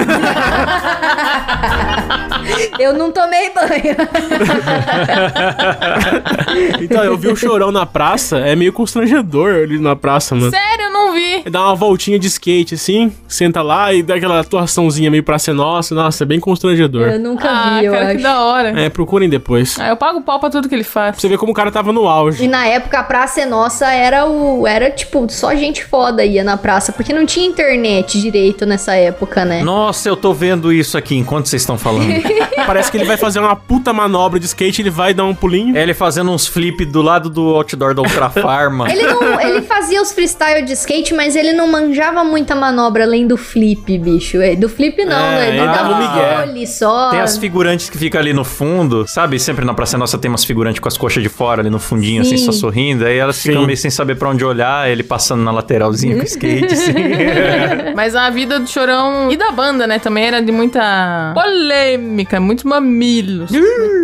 Speaker 4: Eu não tomei banho.
Speaker 2: Então, eu vi o Chorão na praça, é meio constrangedor ele na praça, mano.
Speaker 3: Sério, vi.
Speaker 2: Dá uma voltinha de skate assim, senta lá e dá aquela atuaçãozinha meio pra ser nossa. Nossa, é bem constrangedor.
Speaker 4: Eu nunca
Speaker 3: Ah,
Speaker 4: vi, eu
Speaker 3: cara, que
Speaker 4: acho.
Speaker 3: da hora.
Speaker 2: É, procurem depois.
Speaker 3: Ah, eu pago pau pra tudo que ele faz.
Speaker 2: Pra você ver como o cara tava no
Speaker 4: E
Speaker 2: auge.
Speaker 4: na época a Praça é Nossa era o. Era tipo, só gente foda ia na praça, porque não tinha internet direito nessa época, né?
Speaker 1: Nossa, eu tô vendo isso aqui enquanto vocês estão falando.
Speaker 2: Parece que ele vai fazer uma puta manobra de skate, ele vai dar um pulinho.
Speaker 1: É ele fazendo uns flip do lado do outdoor da Ultra Farma.
Speaker 4: Ele não. Ele fazia os freestyle de skate, mas ele não manjava muita manobra além do flip, bicho. É, Do flip não,
Speaker 2: É,
Speaker 4: né? Ele
Speaker 2: ele dava um
Speaker 4: olho só.
Speaker 1: Tem as figurantes que ficam ali no fundo, sabe? Sempre na Praça Nossa tem umas figurantes com as coxas de fora ali no fundinho, assim,
Speaker 4: Sim.
Speaker 1: só sorrindo. Aí elas ficam
Speaker 2: Sim.
Speaker 1: meio sem saber pra onde olhar, ele passando na lateralzinha com o skate, assim.
Speaker 3: Mas a vida do Chorão e da banda, né, também era de muita polêmica, muitos mamilos.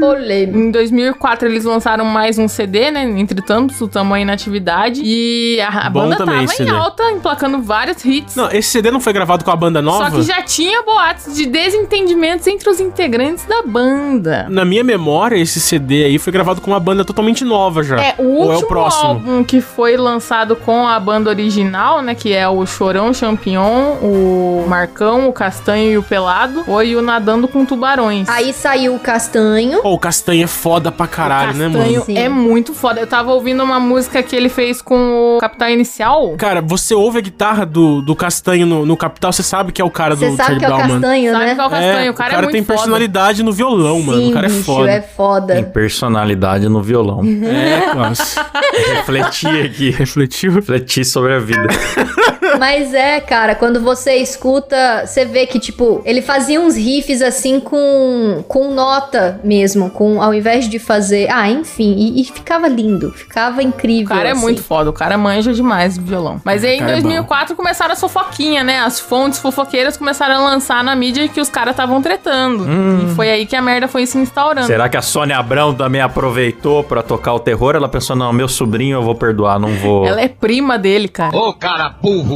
Speaker 4: Polêmico.
Speaker 3: Em 2004 eles lançaram mais um CD, né? Entre tantos, o tamanho na atividade. E a, a banda
Speaker 2: também
Speaker 3: tava em
Speaker 2: CD.
Speaker 3: alta, emplacando vários hits.
Speaker 2: Não, esse CD não foi gravado com a banda nova?
Speaker 3: Só que já tinha boatos de desentendimentos entre os integrantes da banda.
Speaker 2: Na minha memória, esse CD aí foi gravado com uma banda totalmente nova já.
Speaker 3: É, o último
Speaker 2: é o próximo?
Speaker 3: álbum que foi lançado com a banda original, né? Que é o Chorão Champignon, o Marcão, o Castanho e o Pelado, foi o Nadando com Tubarões.
Speaker 4: Aí saiu o castanho.
Speaker 2: Pô, o Castanho é foda pra caralho, né,
Speaker 3: Castanho
Speaker 2: mano?
Speaker 4: Sim.
Speaker 3: é muito foda. Eu tava ouvindo uma música que ele fez com o Capital Inicial.
Speaker 2: Cara, você ouve a guitarra do, do Castanho no, no Capital, você sabe que é o cara
Speaker 4: Você
Speaker 2: do
Speaker 4: sabe
Speaker 2: Charlie
Speaker 4: que é o
Speaker 2: Brown, mano.
Speaker 4: castanho,
Speaker 3: Sabe
Speaker 4: né?
Speaker 3: qual é o Castanho? o cara, é muito
Speaker 2: tem
Speaker 3: foda.
Speaker 2: personalidade no violão, mano.
Speaker 4: Sim,
Speaker 2: o cara é
Speaker 4: bicho,
Speaker 2: foda.
Speaker 4: é foda.
Speaker 1: Tem personalidade no violão.
Speaker 2: É, nossa.
Speaker 1: Refletir aqui.
Speaker 2: Refletiu.
Speaker 1: Refletir sobre a vida.
Speaker 4: Mas é, cara, quando você escuta, você vê que, tipo, ele fazia uns riffs assim com, com nota mesmo, com ao invés de fazer. Ah, enfim, e, e ficava lindo, ficava incrível.
Speaker 3: O cara é
Speaker 4: assim.
Speaker 3: muito foda, o cara manja demais do violão. Mas aí em
Speaker 2: cara é
Speaker 3: 2004 começaram a fofoquinha, né? As fontes fofoqueiras começaram a lançar na mídia que os caras estavam tretando. E foi aí que a merda foi se instaurando.
Speaker 1: Será que a Sônia Abrão também aproveitou pra tocar o terror? Ela pensou, não, meu sobrinho eu vou perdoar, não vou...
Speaker 3: Ela é prima dele, cara.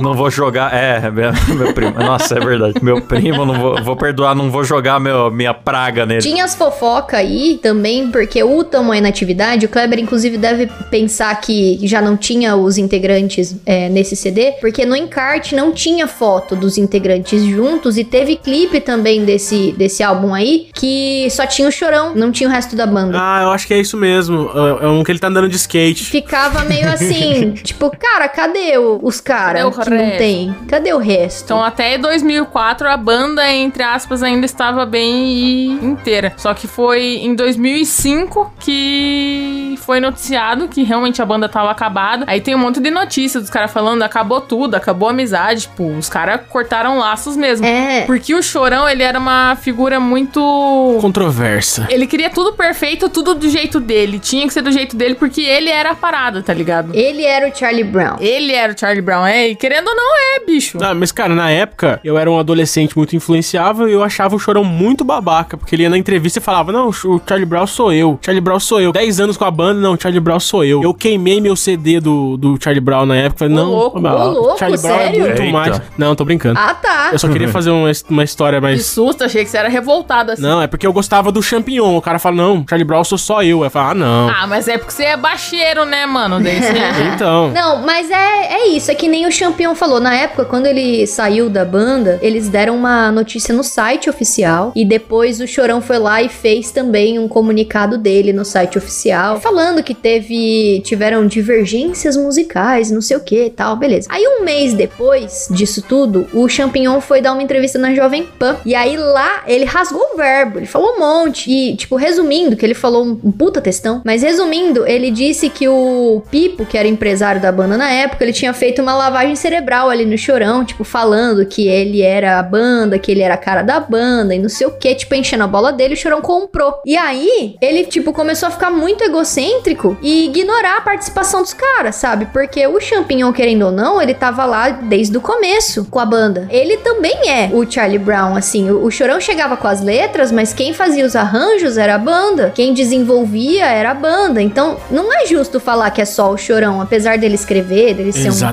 Speaker 1: Não vou jogar. É, meu, meu primo. Nossa, é verdade. Meu primo, não vou, vou perdoar, não vou jogar meu, minha praga nele.
Speaker 4: Tinha as fofoca aí também, porque o tamanho na atividade, o Kleber inclusive deve pensar que já não tinha os integrantes é, nesse CD, porque no encarte não tinha foto dos integrantes juntos e teve clipe também desse, desse álbum aí, que só tinha o Chorão, não tinha o resto da banda.
Speaker 2: Ah, eu acho que é isso mesmo. É é um que ele tá andando de skate.
Speaker 4: Ficava meio assim, tipo, cara, cadê o- os caras não tem? Cadê o resto?
Speaker 3: Então até 2004 a banda, entre aspas, ainda estava bem inteira. Só que foi em 2005 que foi noticiado que realmente a banda tava acabada. Aí tem um monte de notícias dos caras falando acabou tudo, acabou a amizade. Tipo, os caras cortaram laços mesmo.
Speaker 4: É.
Speaker 3: Porque o Chorão, ele era uma figura muito...
Speaker 2: Controversa.
Speaker 3: Ele queria tudo perfeito, tudo do jeito dele. Tinha que ser do jeito dele porque ele era a parada, tá ligado?
Speaker 4: Ele era o Charlie Brown.
Speaker 3: Ele era o Charlie Brown, é, e querendo ou não é, bicho.
Speaker 2: Ah, mas, cara, na época, eu era um adolescente muito influenciável e eu achava o Chorão muito babaca, porque ele ia na entrevista e falava, não, o Charlie Brown sou eu, Charlie Brown sou eu. 10 anos com a banda, não, Charlie Brown sou eu. Eu queimei meu CD do, do Charlie Brown na época, não,
Speaker 3: louco,
Speaker 2: mas,
Speaker 4: ô, louco,
Speaker 2: Charlie Brown
Speaker 4: sério?
Speaker 2: é muito
Speaker 1: Eita.
Speaker 2: mais. Não, tô brincando.
Speaker 4: Ah, tá.
Speaker 2: Eu só queria fazer uma, uma história
Speaker 3: Que
Speaker 2: mais...
Speaker 3: susto, achei que você era revoltado assim.
Speaker 2: Não, é porque eu gostava do Champignon. O cara fala, não, Charlie Brown sou só eu. Eu falo, ah, não.
Speaker 3: Ah, mas é porque você é baixeiro, né, mano? Daí você...
Speaker 2: Então.
Speaker 4: Não, mas é, é isso, é que nem o Champion falou. Na época, quando ele saiu da banda, eles deram uma notícia no site oficial. E depois o Chorão foi lá e fez também um comunicado dele no site oficial. Falando que teve. tiveram divergências musicais, não sei o que e tal, beleza. Aí um mês depois disso tudo, o Champignon foi dar uma entrevista na Jovem Pan. E aí lá ele rasgou o verbo, ele falou um monte. E, tipo, resumindo, que ele falou um, puta textão, mas resumindo, ele disse que o Pipo, que era empresário da banda na época, ele tinha feito uma lavagem cerebral ali no chorão, tipo, falando que ele era a banda, que ele era a cara da banda e não sei o que, tipo, enchendo a bola dele, o chorão comprou. E aí, ele, tipo, começou a ficar muito egocêntrico e ignorar a participação dos caras, sabe? Porque o Champignon, querendo ou não, ele tava lá desde o começo com a banda. Ele também é o Charlie Brown, assim. O, o Chorão chegava com as letras, mas quem fazia os arranjos era a banda. Quem desenvolvia era a banda. Então, não é justo falar que é só o Chorão. Apesar dele escrever, dele ser um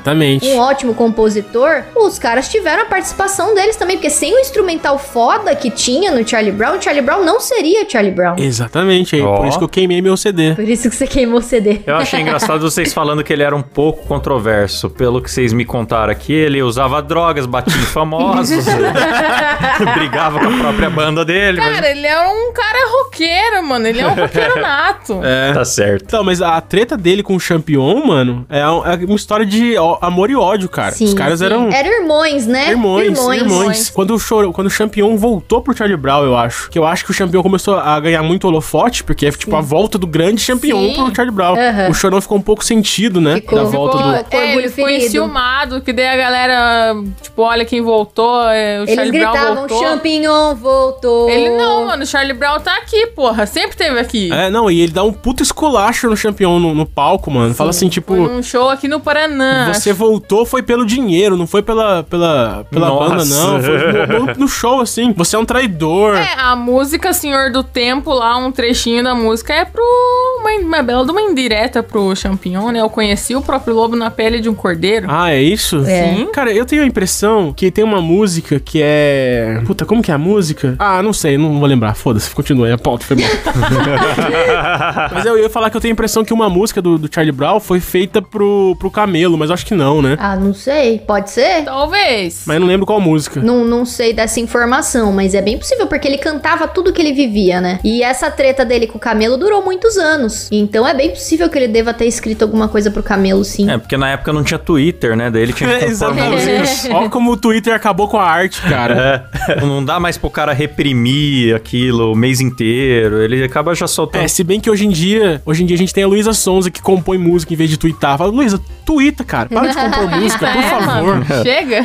Speaker 4: um ótimo compositor, os caras tiveram a participação deles também, porque sem o instrumental foda que tinha no Charlie Brown, Charlie Brown não seria Charlie Brown.
Speaker 2: Exatamente.
Speaker 1: Ó.
Speaker 2: Por isso que eu queimei meu CD.
Speaker 4: Por isso que você queimou o CD.
Speaker 1: Eu achei engraçado vocês falando que ele era um pouco controverso. Pelo que vocês me contaram aqui, ele usava drogas, batia em famosos, brigava com a própria banda dele. mas-
Speaker 3: Cara, ele é um cara roqueiro, mano. Ele é um roqueiro nato.
Speaker 1: Tá certo.
Speaker 2: Então, mas a treta dele com o Champion, mano, é é uma história de amor e ódio, cara.
Speaker 4: Sim,
Speaker 2: Os caras
Speaker 4: sim.
Speaker 2: eram
Speaker 4: Eram irmãos, né?
Speaker 2: irmãos, irmãos.
Speaker 3: Irmãos.
Speaker 2: Quando o, Chor- quando o Champion voltou pro Charlie Brown, eu acho. Que eu acho que o Champion começou a ganhar muito holofote, porque é tipo a volta do grande Champion
Speaker 3: Sim.
Speaker 2: pro Charlie Brown.
Speaker 4: Aham.
Speaker 2: O Chorão ficou um pouco sentido, né?
Speaker 4: Ficou.
Speaker 2: da volta
Speaker 3: Ficou,
Speaker 2: do.
Speaker 3: É,
Speaker 4: orgulho
Speaker 3: ele ficou
Speaker 4: ferido.
Speaker 3: enciumado, que daí a galera, tipo, olha quem voltou, é, o
Speaker 4: Eles
Speaker 3: Charlie Brown
Speaker 4: gritavam,
Speaker 3: voltou.
Speaker 4: Champignon voltou.
Speaker 3: Ele não, mano, o Charlie Brown tá aqui, porra. Sempre teve aqui.
Speaker 2: É, não, e ele dá um puto esculacho no Champion no, no palco, mano. Fala assim, tipo.
Speaker 3: Foi num show aqui no Paraná.
Speaker 2: Você voltou foi pelo dinheiro, não foi pela, pela, pela
Speaker 1: Nossa.
Speaker 2: banda, não. Foi no, no- no show, assim. Você é um traidor.
Speaker 3: É, a música Senhor do Tempo, lá, um trechinho da música é pro. Uma, uma bela de uma indireta pro Champignon, né? Eu conheci o próprio lobo na pele de um cordeiro.
Speaker 2: Ah, é isso?
Speaker 4: É.
Speaker 3: Sim.
Speaker 2: Cara, eu tenho a impressão que tem uma música que é. Puta, como que é a música? Ah, não sei, não vou lembrar. Foda-se, continua aí, a pauta foi bom. mas eu ia falar que eu tenho a impressão que uma música do, do Charlie Brown foi feita pro, pro Camelo, mas eu acho que não, né?
Speaker 4: Ah, não sei. Pode ser?
Speaker 3: Talvez.
Speaker 2: Mas eu não lembro qual música.
Speaker 4: Não, não sei dessa informação, mas é bem possível, porque ele cantava tudo que ele vivia, né? E essa treta dele com o Camelo durou muitos anos. Então é bem possível que ele deva ter escrito alguma coisa pro Camelo, sim.
Speaker 1: É, porque na época não tinha Twitter, né? Daí ele tinha que compor música.
Speaker 2: Olha como o Twitter acabou com a arte, cara.
Speaker 1: É, não dá mais pro cara reprimir aquilo o mês inteiro. Ele acaba já soltando.
Speaker 2: É, se bem que hoje em dia, hoje em dia a gente tem a Luísa Sonza que compõe música em vez de twittar. Fala, Luísa, twitta, cara. Para de compor música, por
Speaker 3: É,
Speaker 2: favor.
Speaker 3: mano, Chega.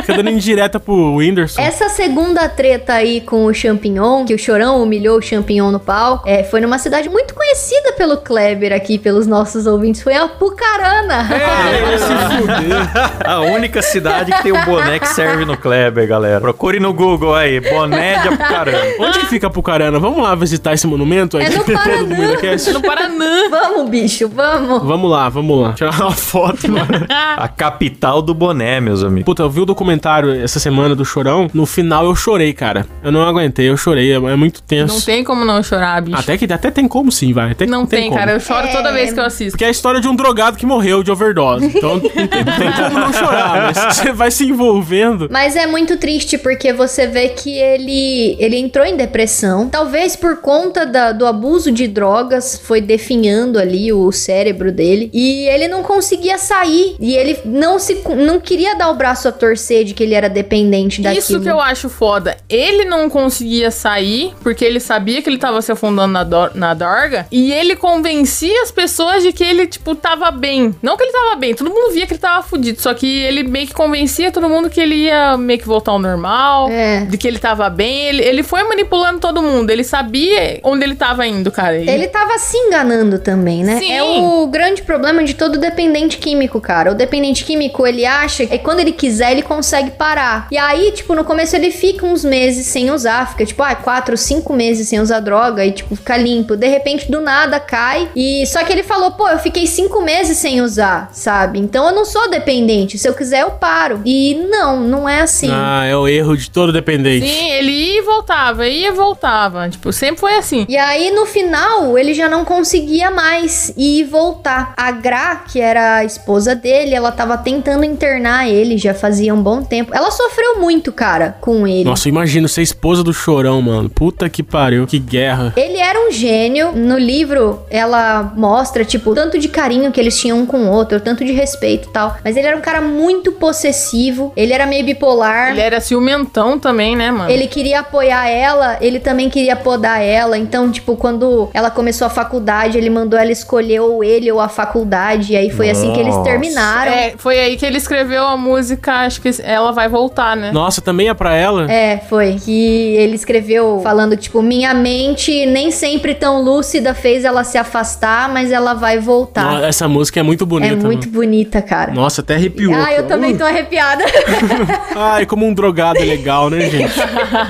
Speaker 2: Fica dando indireta pro Whindersson.
Speaker 4: Essa segunda treta aí com o Champignon, que o Chorão humilhou o Champignon no pau, é, foi numa cidade muito conhecida pelo Kleber aqui, pelos nossos ouvintes. Foi a Pucarana.
Speaker 2: É, se fuder.
Speaker 1: A única cidade que tem o boné que serve no Kleber, galera. Procure no Google aí, boné de Apucarana.
Speaker 2: Onde que fica Pucarana? Vamos lá visitar esse monumento aí
Speaker 4: É no
Speaker 2: que tem todo
Speaker 4: Paraná.
Speaker 2: do MuidaCast?
Speaker 3: No Paranã.
Speaker 4: Vamos, bicho, vamos.
Speaker 2: Vamos lá, vamos lá. Tirar uma foto, mano.
Speaker 1: A capital do boné, meus amigos.
Speaker 2: Puta, eu vi o documentário essa semana do Chorão. No final eu chorei, cara. Eu não aguentei, eu chorei. É, é muito tenso.
Speaker 3: Não tem como não chorar, bicho.
Speaker 2: Até que até tem como sim, vai. Até
Speaker 3: não tem,
Speaker 2: como.
Speaker 3: cara. Eu choro toda vez que eu assisto.
Speaker 2: Porque é a história de um drogado que morreu de overdose. Então não tem, não tem como não chorar, mas você vai se envolvendo.
Speaker 4: Mas é muito triste porque você vê que ele, ele entrou em depressão. Talvez por conta da- do abuso de drogas, foi definhando ali o cérebro dele. E ele não conseguia sair. E ele não, se, não queria dar o braço a torcer de que ele era dependente daquilo.
Speaker 3: Isso que eu acho foda. Ele não conseguia sair, porque ele sabia que ele tava se afundando na, dor- na dorga. E ele convencia as pessoas de que ele, tipo, tava bem. Não que ele tava bem, todo mundo via que ele tava fudido. Só que ele meio que convencia todo mundo que ele ia meio que voltar ao normal.
Speaker 4: É.
Speaker 3: De que ele tava bem. Ele, ele foi manipulando todo mundo. Ele sabia onde ele tava indo, cara. E-
Speaker 4: Ele tava se enganando também, né?
Speaker 3: Sim.
Speaker 4: É o grande problema de todo dependente químico, cara. O dependente químico, ele acha que quando ele quiser, ele consegue parar. E aí, tipo, no começo ele fica uns meses sem usar. Fica, tipo, ah, quatro, cinco meses sem usar droga e, tipo, fica limpo. De repente, do nada, cai. E só que ele falou, pô, eu fiquei cinco meses sem usar, sabe? Então eu não sou dependente. Se eu quiser, eu paro. E não, não é assim.
Speaker 2: Ah, é o erro de todo dependente.
Speaker 3: Sim, ele ia e voltava, ia e voltava. Tipo, sempre foi assim.
Speaker 4: E aí, no final, ele já não conseguia mais ir voltar. A Gra, que era a esposa dele, ela tava tentando internar ele já fazia um bom tempo. Ela sofreu muito, cara, com ele.
Speaker 2: Nossa, imagina ser esposa do chorão, mano. Puta que pariu, que guerra.
Speaker 4: Ele era um gênio. No livro, ela mostra, tipo, o tanto de carinho que eles tinham um com o outro, tanto de respeito e tal. Mas ele era um cara muito possessivo. Ele era meio bipolar.
Speaker 3: Ele era ciumentão também, né, mano?
Speaker 4: Ele queria apoiar ela, ele também queria podar ela. Então, tipo, quando ela começou a faculdade, ele mandou ela escolher ou ele ou a faculdade. E aí foi assim que eles
Speaker 1: Nossa.
Speaker 4: terminaram.
Speaker 3: É, foi aí que ele escreveu a música, acho que ela vai voltar, né?
Speaker 2: Nossa, também é pra ela?
Speaker 4: É, foi. Que ele escreveu falando, tipo, minha mente nem sempre tão lúcida fez ela se afastar, mas ela vai voltar.
Speaker 2: Nossa, essa música é muito bonita.
Speaker 4: é muito
Speaker 2: mano.
Speaker 4: bonita, cara.
Speaker 2: Nossa, até arrepiou.
Speaker 4: Ah, eu também tô arrepiada.
Speaker 2: Ai, como um drogado é legal, né, gente?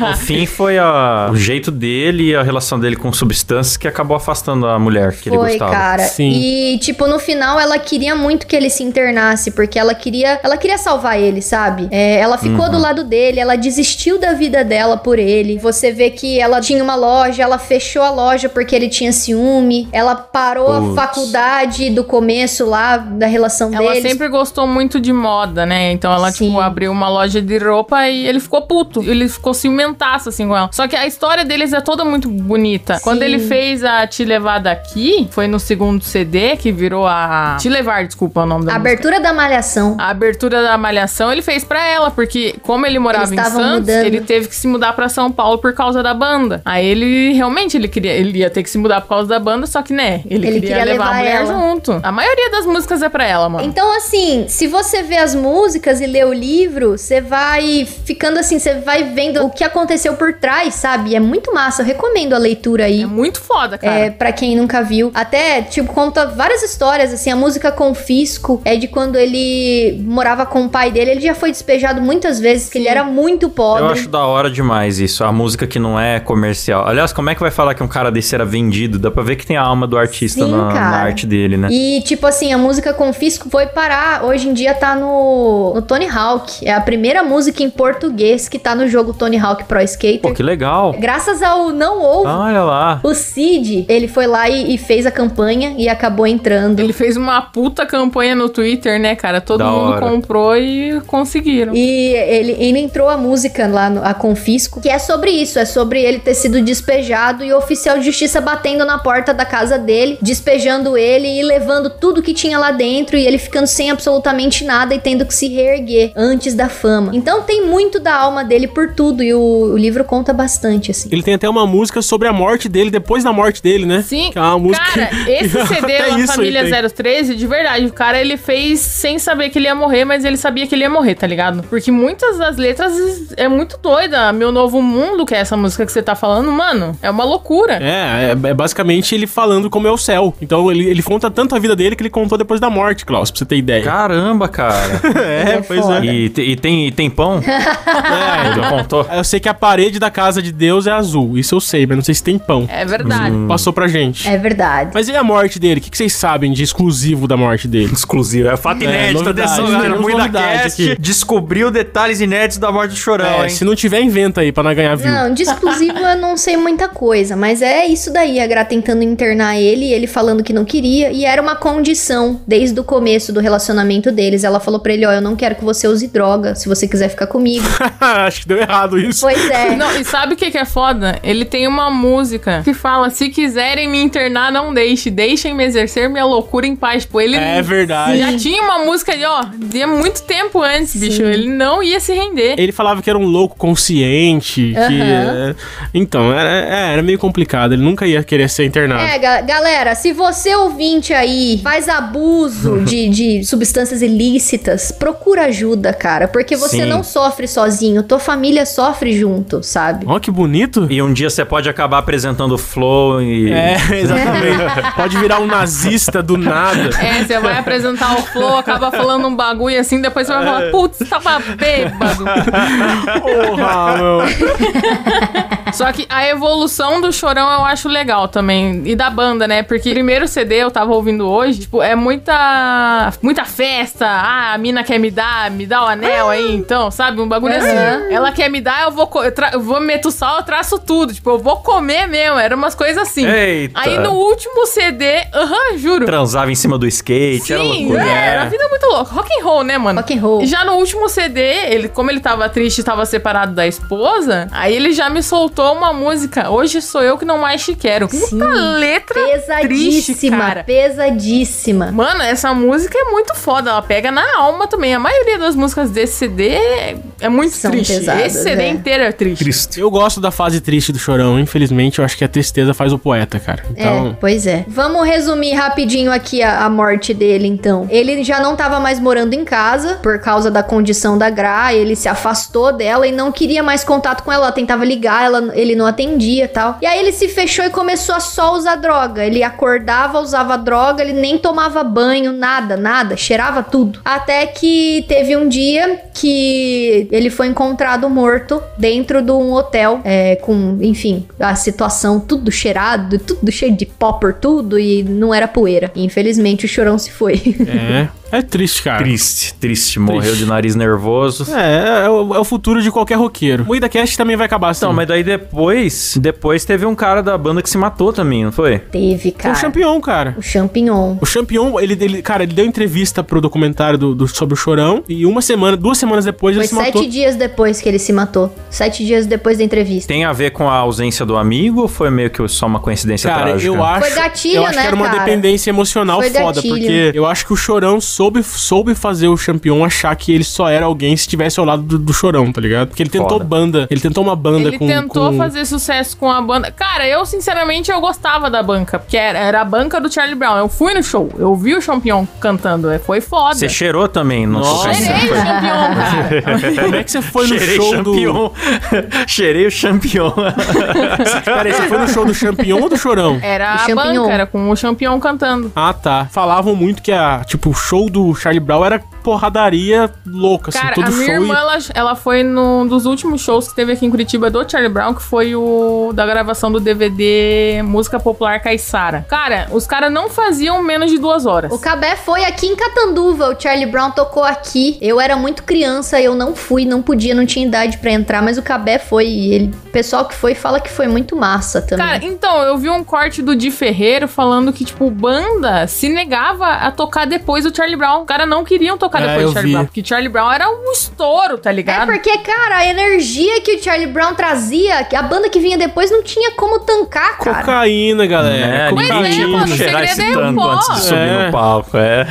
Speaker 1: No fim, foi a- o jeito dele e a relação dele com substâncias que acabou afastando a mulher que ele
Speaker 4: Foi,
Speaker 1: gostava.
Speaker 4: cara.
Speaker 2: Sim.
Speaker 4: E, tipo, no final ela queria muito que ele se internasse, porque ela queria, ela queria salvar ele, sabe? É, ela ficou do lado dele, ela desistiu da vida dela por ele. Você vê que ela tinha uma loja, ela fechou a loja porque ele tinha ciúme. Ela parou a faculdade do começo lá da relação
Speaker 3: Ela
Speaker 4: deles.
Speaker 3: sempre gostou muito de moda, né? Então ela,
Speaker 4: Sim.
Speaker 3: tipo, abriu uma loja de roupa e ele ficou puto. Ele ficou ciumentaço, assim, com ela. Só que a história deles é toda muito bonita. Quando ele fez a Te Levar Daqui, foi no segundo CD, que virou a... Te Levar, desculpa o nome da
Speaker 4: A
Speaker 3: música.
Speaker 4: abertura da malhação.
Speaker 3: A abertura da Malhação ele fez pra ela, porque como ele morava em Santos,
Speaker 4: mudando.
Speaker 3: ele teve que se mudar pra São Paulo por causa da banda. Aí ele realmente ele queria, ele ia ter que se mudar por causa da banda, só que né, ele,
Speaker 4: Ele
Speaker 3: queria,
Speaker 4: queria
Speaker 3: levar,
Speaker 4: levar
Speaker 3: a mulher
Speaker 4: ela.
Speaker 3: junto. A maioria das músicas é pra ela, mano.
Speaker 4: Então, assim, se você vê as músicas e lê o livro, você vai ficando assim, você vai vendo o que aconteceu por trás, sabe? É muito massa. Eu recomendo a leitura aí.
Speaker 3: É muito foda, cara.
Speaker 4: É, pra quem nunca viu. Até, tipo, conta várias histórias, assim, a música Confisco é de quando ele morava com o pai dele. Ele já foi despejado muitas vezes, que ele era muito pobre.
Speaker 1: Eu acho da hora demais isso, a música que não é comercial. Aliás, como é que vai falar que um cara desse era vendido? Dá pra ver que tem a alma do artista
Speaker 4: Sim,
Speaker 1: na, na arte dele, né?
Speaker 4: E, tipo assim, a música Confisco foi parar. Hoje em dia tá no, no Tony Hawk. É a primeira música em português que tá no jogo Tony Hawk Pro Skater.
Speaker 1: Pô, que legal.
Speaker 4: Graças ao Não Ovo,
Speaker 1: Olha lá.
Speaker 4: o Cid, ele foi lá e, e fez a campanha e acabou entrando.
Speaker 3: Ele fez uma puta campanha no Twitter, né, cara? Todo
Speaker 1: Da
Speaker 3: mundo
Speaker 1: hora.
Speaker 3: comprou e conseguiram.
Speaker 4: E ele, ele entrou a música lá, no, a Confisco, que é sobre isso, é sobre ele ter sido despejado e o oficial de justiça batendo na porta da casa dele, despejando ele e levando tudo que tinha lá dentro e ele ficando sem absolutamente nada e tendo que se reerguer antes da fama. Então tem muito da alma dele por tudo e o, o livro conta bastante, assim.
Speaker 2: Ele tem até uma música sobre a morte dele, depois da morte dele, né?
Speaker 3: Sim,
Speaker 2: Que é uma música.
Speaker 3: cara, esse CD da Família
Speaker 2: tem.
Speaker 3: 013, de verdade, o cara ele fez sem saber que ele ia morrer, mas ele sabia que ele ia morrer, tá ligado? Porque muitas das letras é muito doida. Meu Novo Mundo, que é essa música que você tá falando, mano, é uma loucura.
Speaker 2: É, é, é basicamente ele falando como é o céu. Então ele, ele conta tanto a vida dele que ele contou depois da morte, Klaus, pra você ter ideia.
Speaker 1: Caramba, cara.
Speaker 2: é,
Speaker 4: é
Speaker 2: pois
Speaker 4: foda.
Speaker 2: é.
Speaker 1: E, e tem, e tem pão?
Speaker 2: É,
Speaker 1: Ele contou.
Speaker 2: Eu sei que a parede da casa de Deus é azul. Isso eu sei, mas não sei se tem pão.
Speaker 3: É verdade.
Speaker 2: Passou pra gente.
Speaker 4: É verdade.
Speaker 2: Mas e a morte dele? O que, que vocês sabem de exclusivo da morte dele?
Speaker 1: Exclusivo. É fato
Speaker 2: É,
Speaker 1: inédito
Speaker 2: novidade,
Speaker 1: galera. Muita cast
Speaker 2: aqui.
Speaker 1: descobriu detalhes inéditos da morte do Chorão,
Speaker 2: É,
Speaker 1: hein?
Speaker 2: se não tiver, inventa aí pra nós ganhar view.
Speaker 4: Não, de exclusivo eu não sei muita coisa, mas é isso daí, a Gra tentando internar ele, ele falando que não queria, e era uma condição desde o começo do relacionamento deles. Ela falou pra ele, ó, eu não quero que você use droga, se você quiser ficar comigo.
Speaker 2: Acho que deu errado isso.
Speaker 4: pois é.
Speaker 3: Não, e sabe o que, que é foda? Ele tem uma música que fala: se quiserem me internar, não deixe. Deixem-me exercer minha loucura em paz. Tipo, ele
Speaker 2: É verdade.
Speaker 3: já tinha uma música de, ó, de muito tempo antes, bicho. Ele não ia se render.
Speaker 2: Ele falava que era um louco consciente. Que,
Speaker 4: Aham.
Speaker 2: é, Então, era, é, era meio complicado. Ele nunca ia querer ser internado.
Speaker 4: É, ga- galera, se você ouvinte aí faz abuso de, de substâncias ilícitas, procura ajuda, cara, porque você
Speaker 1: Sim.
Speaker 4: não sofre sozinho, tua família sofre junto, sabe?
Speaker 2: Ó, que bonito.
Speaker 1: E um dia você pode acabar apresentando o Flow e...
Speaker 2: É, exatamente. Pode virar um nazista do nada.
Speaker 3: É, você vai apresentar o flow, acaba falando um bagulho assim, depois você vai falar, putz, tava bêbado.
Speaker 2: Porra, meu.
Speaker 3: Só que a evolução do Chorão eu acho legal também. E da banda, né? Porque o primeiro CD eu tava ouvindo hoje, tipo, é muita. muita festa. Ah, a mina quer me dar, me dá o anel aí, então, sabe? Um bagulho assim. Ela quer me dar, eu vou, eu, tra- eu vou meto sal, eu traço tudo. Tipo, eu vou comer mesmo. Era umas coisas assim.
Speaker 1: Eita.
Speaker 3: Aí no último CD, aham, juro.
Speaker 1: Transava em cima do skate, era
Speaker 3: Sim,
Speaker 1: loucura.
Speaker 3: é, era a vida muito louca. Rock and roll, né, mano?
Speaker 4: Rock and roll.
Speaker 3: E já no último CD, ele, como ele tava triste e tava separado da esposa, aí ele já me soltou uma música. Hoje sou eu que não mais te quero. Puta letra triste,
Speaker 4: Pesadíssima,
Speaker 3: cara.
Speaker 4: pesadíssima.
Speaker 3: Mano, essa música é muito foda. Ela pega na alma também. A maioria das músicas desse CD é, é muito
Speaker 4: São
Speaker 3: triste.
Speaker 4: pesadas,
Speaker 3: Esse CD
Speaker 4: é.
Speaker 3: inteiro é triste.
Speaker 1: Triste.
Speaker 2: Eu gosto da fase triste do Chorão. Infelizmente, eu acho que a tristeza faz o poeta, cara.
Speaker 4: É,
Speaker 2: Então,
Speaker 4: pois é. Vamos resumir rapidinho aqui a, a morte dele, então. Ele já não tava mais morando em casa por causa da condição da Gra, ele se afastou dela e não queria mais contato com ela. Ela tentava ligar, ela, ele não atendia e tal. E aí ele se fechou e começou a só usar droga. Ele acordava, usava droga, ele nem tomava banho, nada, nada, cheirava tudo. Até que teve um dia que ele foi encontrado morto dentro de um hotel, é, com, enfim, a situação tudo cheirado, tudo cheio de pó por tudo e não era poeira. Infelizmente o chorão se foi.
Speaker 2: é. É triste, cara.
Speaker 1: Triste, triste. Morreu
Speaker 2: Triste.
Speaker 1: de nariz nervoso.
Speaker 2: É, é, o, é o futuro de qualquer roqueiro. O IdaCast também vai acabar assim.
Speaker 1: Então, mas daí depois, depois teve um cara da banda que se matou também, não foi?
Speaker 4: Teve,
Speaker 2: Foi
Speaker 4: cara.
Speaker 2: o Champion, cara.
Speaker 4: O champignon.
Speaker 2: O Champion, ele, ele- cara, ele deu entrevista pro documentário do, do- sobre o Chorão e uma semana, duas semanas depois
Speaker 4: Foi
Speaker 2: ele se
Speaker 4: sete
Speaker 2: matou.
Speaker 4: dias depois que ele se matou. Sete dias depois da entrevista.
Speaker 1: Tem a ver com a ausência do amigo ou foi meio que só uma coincidência
Speaker 2: Cara,
Speaker 1: trágica?
Speaker 2: eu acho,
Speaker 4: Foi gatilho,
Speaker 2: eu acho
Speaker 4: né,
Speaker 2: que era uma
Speaker 4: cara?
Speaker 2: dependência emocional
Speaker 4: Foi
Speaker 2: foda,
Speaker 4: gatilho.
Speaker 2: porque eu acho que o Chorão soube, soube fazer o Champion achar que ele só era alguém se estivesse ao lado do, do Chorão, tá ligado? Porque ele tentou
Speaker 1: Foda.
Speaker 2: banda, ele tentou uma banda
Speaker 3: Ele
Speaker 2: com...
Speaker 3: tentou
Speaker 2: com-
Speaker 3: fazer sucesso com a banda. Cara, eu sinceramente eu gostava da banca, porque era, era a banca do Charlie Brown. Eu fui no show, eu vi o Champion cantando, é, foi foda.
Speaker 1: Você cheirou também no
Speaker 2: Nossa.
Speaker 3: Cheirei o Champion, cara.
Speaker 2: Como é que você foi no
Speaker 1: Cheirei
Speaker 2: show do...
Speaker 1: champion. Cheirei o champion.
Speaker 2: Pera aí, você foi no show do Champion ou do Chorão?
Speaker 3: Era
Speaker 4: O
Speaker 3: a
Speaker 4: Champignon.
Speaker 3: banca, era com o Champion cantando.
Speaker 2: Ah, tá. Falavam muito que a, tipo, o show show do Charlie Brown era porradaria louca, assim,
Speaker 3: Cara,
Speaker 2: todo
Speaker 3: a minha
Speaker 2: show.
Speaker 3: irmã, ela, ela foi num dos últimos shows que teve aqui em Curitiba do Charlie Brown, que foi o da gravação do DVD Música Popular Caissara. Cara, os caras não faziam menos de duas horas.
Speaker 4: O Cabé foi aqui em Catanduva, o Charlie Brown tocou aqui. Eu era muito criança, eu não fui, não podia, não tinha idade pra entrar, mas o Cabé foi. E ele, o pessoal que foi fala que foi muito massa também.
Speaker 3: Cara, então, eu vi um corte do Di Ferreiro falando que, tipo, banda se negava a tocar depois do Charlie Brown. Os caras não queriam tocar
Speaker 2: É,
Speaker 3: depois do Charlie
Speaker 2: vi.
Speaker 3: Brown, porque Charlie Brown era um estouro, tá
Speaker 4: É
Speaker 3: ligado?
Speaker 4: porque, cara, a energia que o Charlie Brown trazia, que a banda que vinha depois não tinha como tancar, cara.
Speaker 2: Cocaína, galera.
Speaker 1: É,
Speaker 3: Pois é, mano, o segredo
Speaker 1: esse
Speaker 3: é o pó.
Speaker 1: antes de subir
Speaker 2: É.
Speaker 1: no palco, é.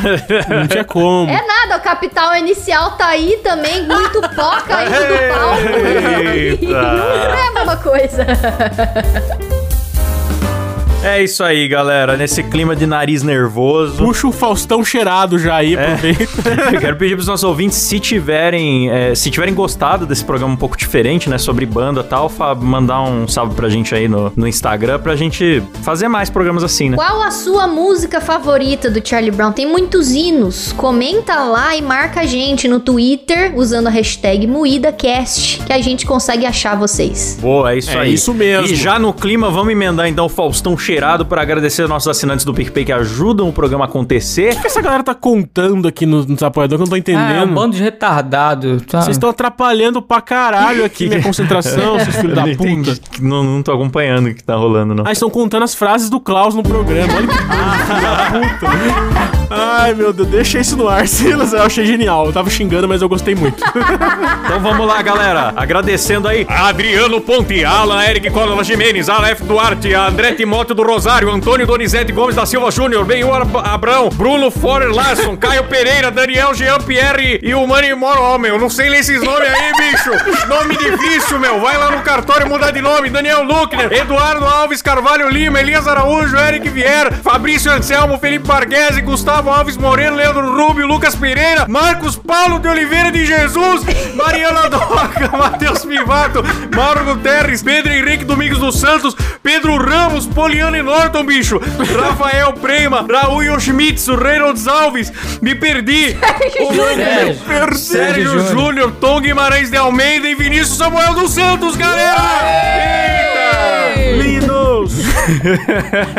Speaker 2: Não tinha como.
Speaker 4: É nada, o capital inicial tá aí também, muito pó caindo do palco.
Speaker 1: Eita.
Speaker 4: Não é a mesma coisa.
Speaker 1: É isso aí, galera. Nesse clima de nariz nervoso.
Speaker 2: Puxa o Faustão cheirado já aí,
Speaker 1: É.
Speaker 2: aproveita.
Speaker 1: Eu quero pedir pros nossos ouvintes, se tiverem, é, se tiverem gostado desse programa um pouco diferente, né, sobre banda e tal, fa- mandar um salve pra gente aí no, no Instagram pra gente fazer mais programas assim, né?
Speaker 4: Qual a sua música favorita do Charlie Brown? Tem muitos hinos. Comenta lá e marca a gente no Twitter usando a hashtag MoídaCast, que a gente consegue achar vocês.
Speaker 1: Boa, é isso
Speaker 2: É
Speaker 1: aí.
Speaker 2: isso mesmo.
Speaker 1: E já no clima, vamos emendar então o Faustão cheirado para agradecer aos nossos assinantes do PicPay que ajudam o programa a acontecer.
Speaker 2: O que essa galera tá contando aqui nos, nos apoiadores que eu não tô
Speaker 5: Ah, é um
Speaker 2: entendendo?
Speaker 5: bando de retardado. Tá?
Speaker 2: Vocês estão atrapalhando pra caralho aqui minha concentração, seus filhos da puta.
Speaker 1: Não, não tô acompanhando o que tá rolando, não.
Speaker 2: Ah, estão contando as frases do Klaus no programa. Olha que da puta. Ai, meu Deus, deixa isso no ar, Silas. Eu achei genial. Eu tava xingando, mas eu gostei muito.
Speaker 1: Então vamos lá, galera. Agradecendo aí Adriano Ponte, Alan Eric Cola Jimenez, Aleph Duarte, a André Timóteo do Rosário, Antônio Donizete Gomes da Silva Júnior, Benhur Ab- Abrão, Bruno Forer Larson, Caio Pereira, Daniel Jean Pierre e o Mani Moro. Ó, meu, não sei ler esses nomes aí, bicho. Nome difícil, meu. Vai lá no cartório mudar de nome. Daniel Luckner, Eduardo Alves Carvalho Lima, Elias Araújo, Eric Vier, Fabrício Anselmo, Felipe Barguese, Gustavo Alves Moreno, Leandro Rubio, Lucas Pereira, Marcos Paulo de Oliveira de Jesus, Mariana Doca, Matheus Pivato, Mauro Guterres, Pedro Henrique Domingos dos Santos, Pedro Ramos, Poliana e Norton, bicho, Rafael Prema, Raul Yoshimitsu, Reynolds Alves, me perdi,
Speaker 5: Sérgio.
Speaker 1: Sérgio
Speaker 5: Júnior.
Speaker 1: Júnior, Tom Guimarães de Almeida e Vinícius Samuel dos Santos, galera!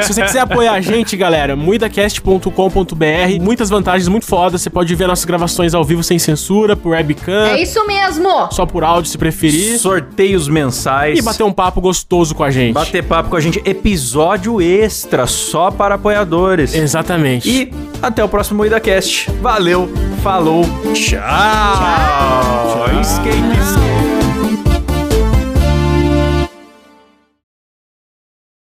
Speaker 2: Se você quiser apoiar a gente, galera, muidacast.com.br, muitas vantagens muito fodas. Você pode ver nossas gravações ao vivo sem censura, por webcam,
Speaker 4: É isso mesmo!
Speaker 2: só por áudio se preferir.
Speaker 1: Sorteios mensais.
Speaker 2: E bater um papo gostoso com a gente.
Speaker 1: Bater papo com a gente, episódio extra só para apoiadores.
Speaker 2: Exatamente.
Speaker 1: E até o próximo IdaCast. Valeu, falou, tchau. tchau. Skate, skate.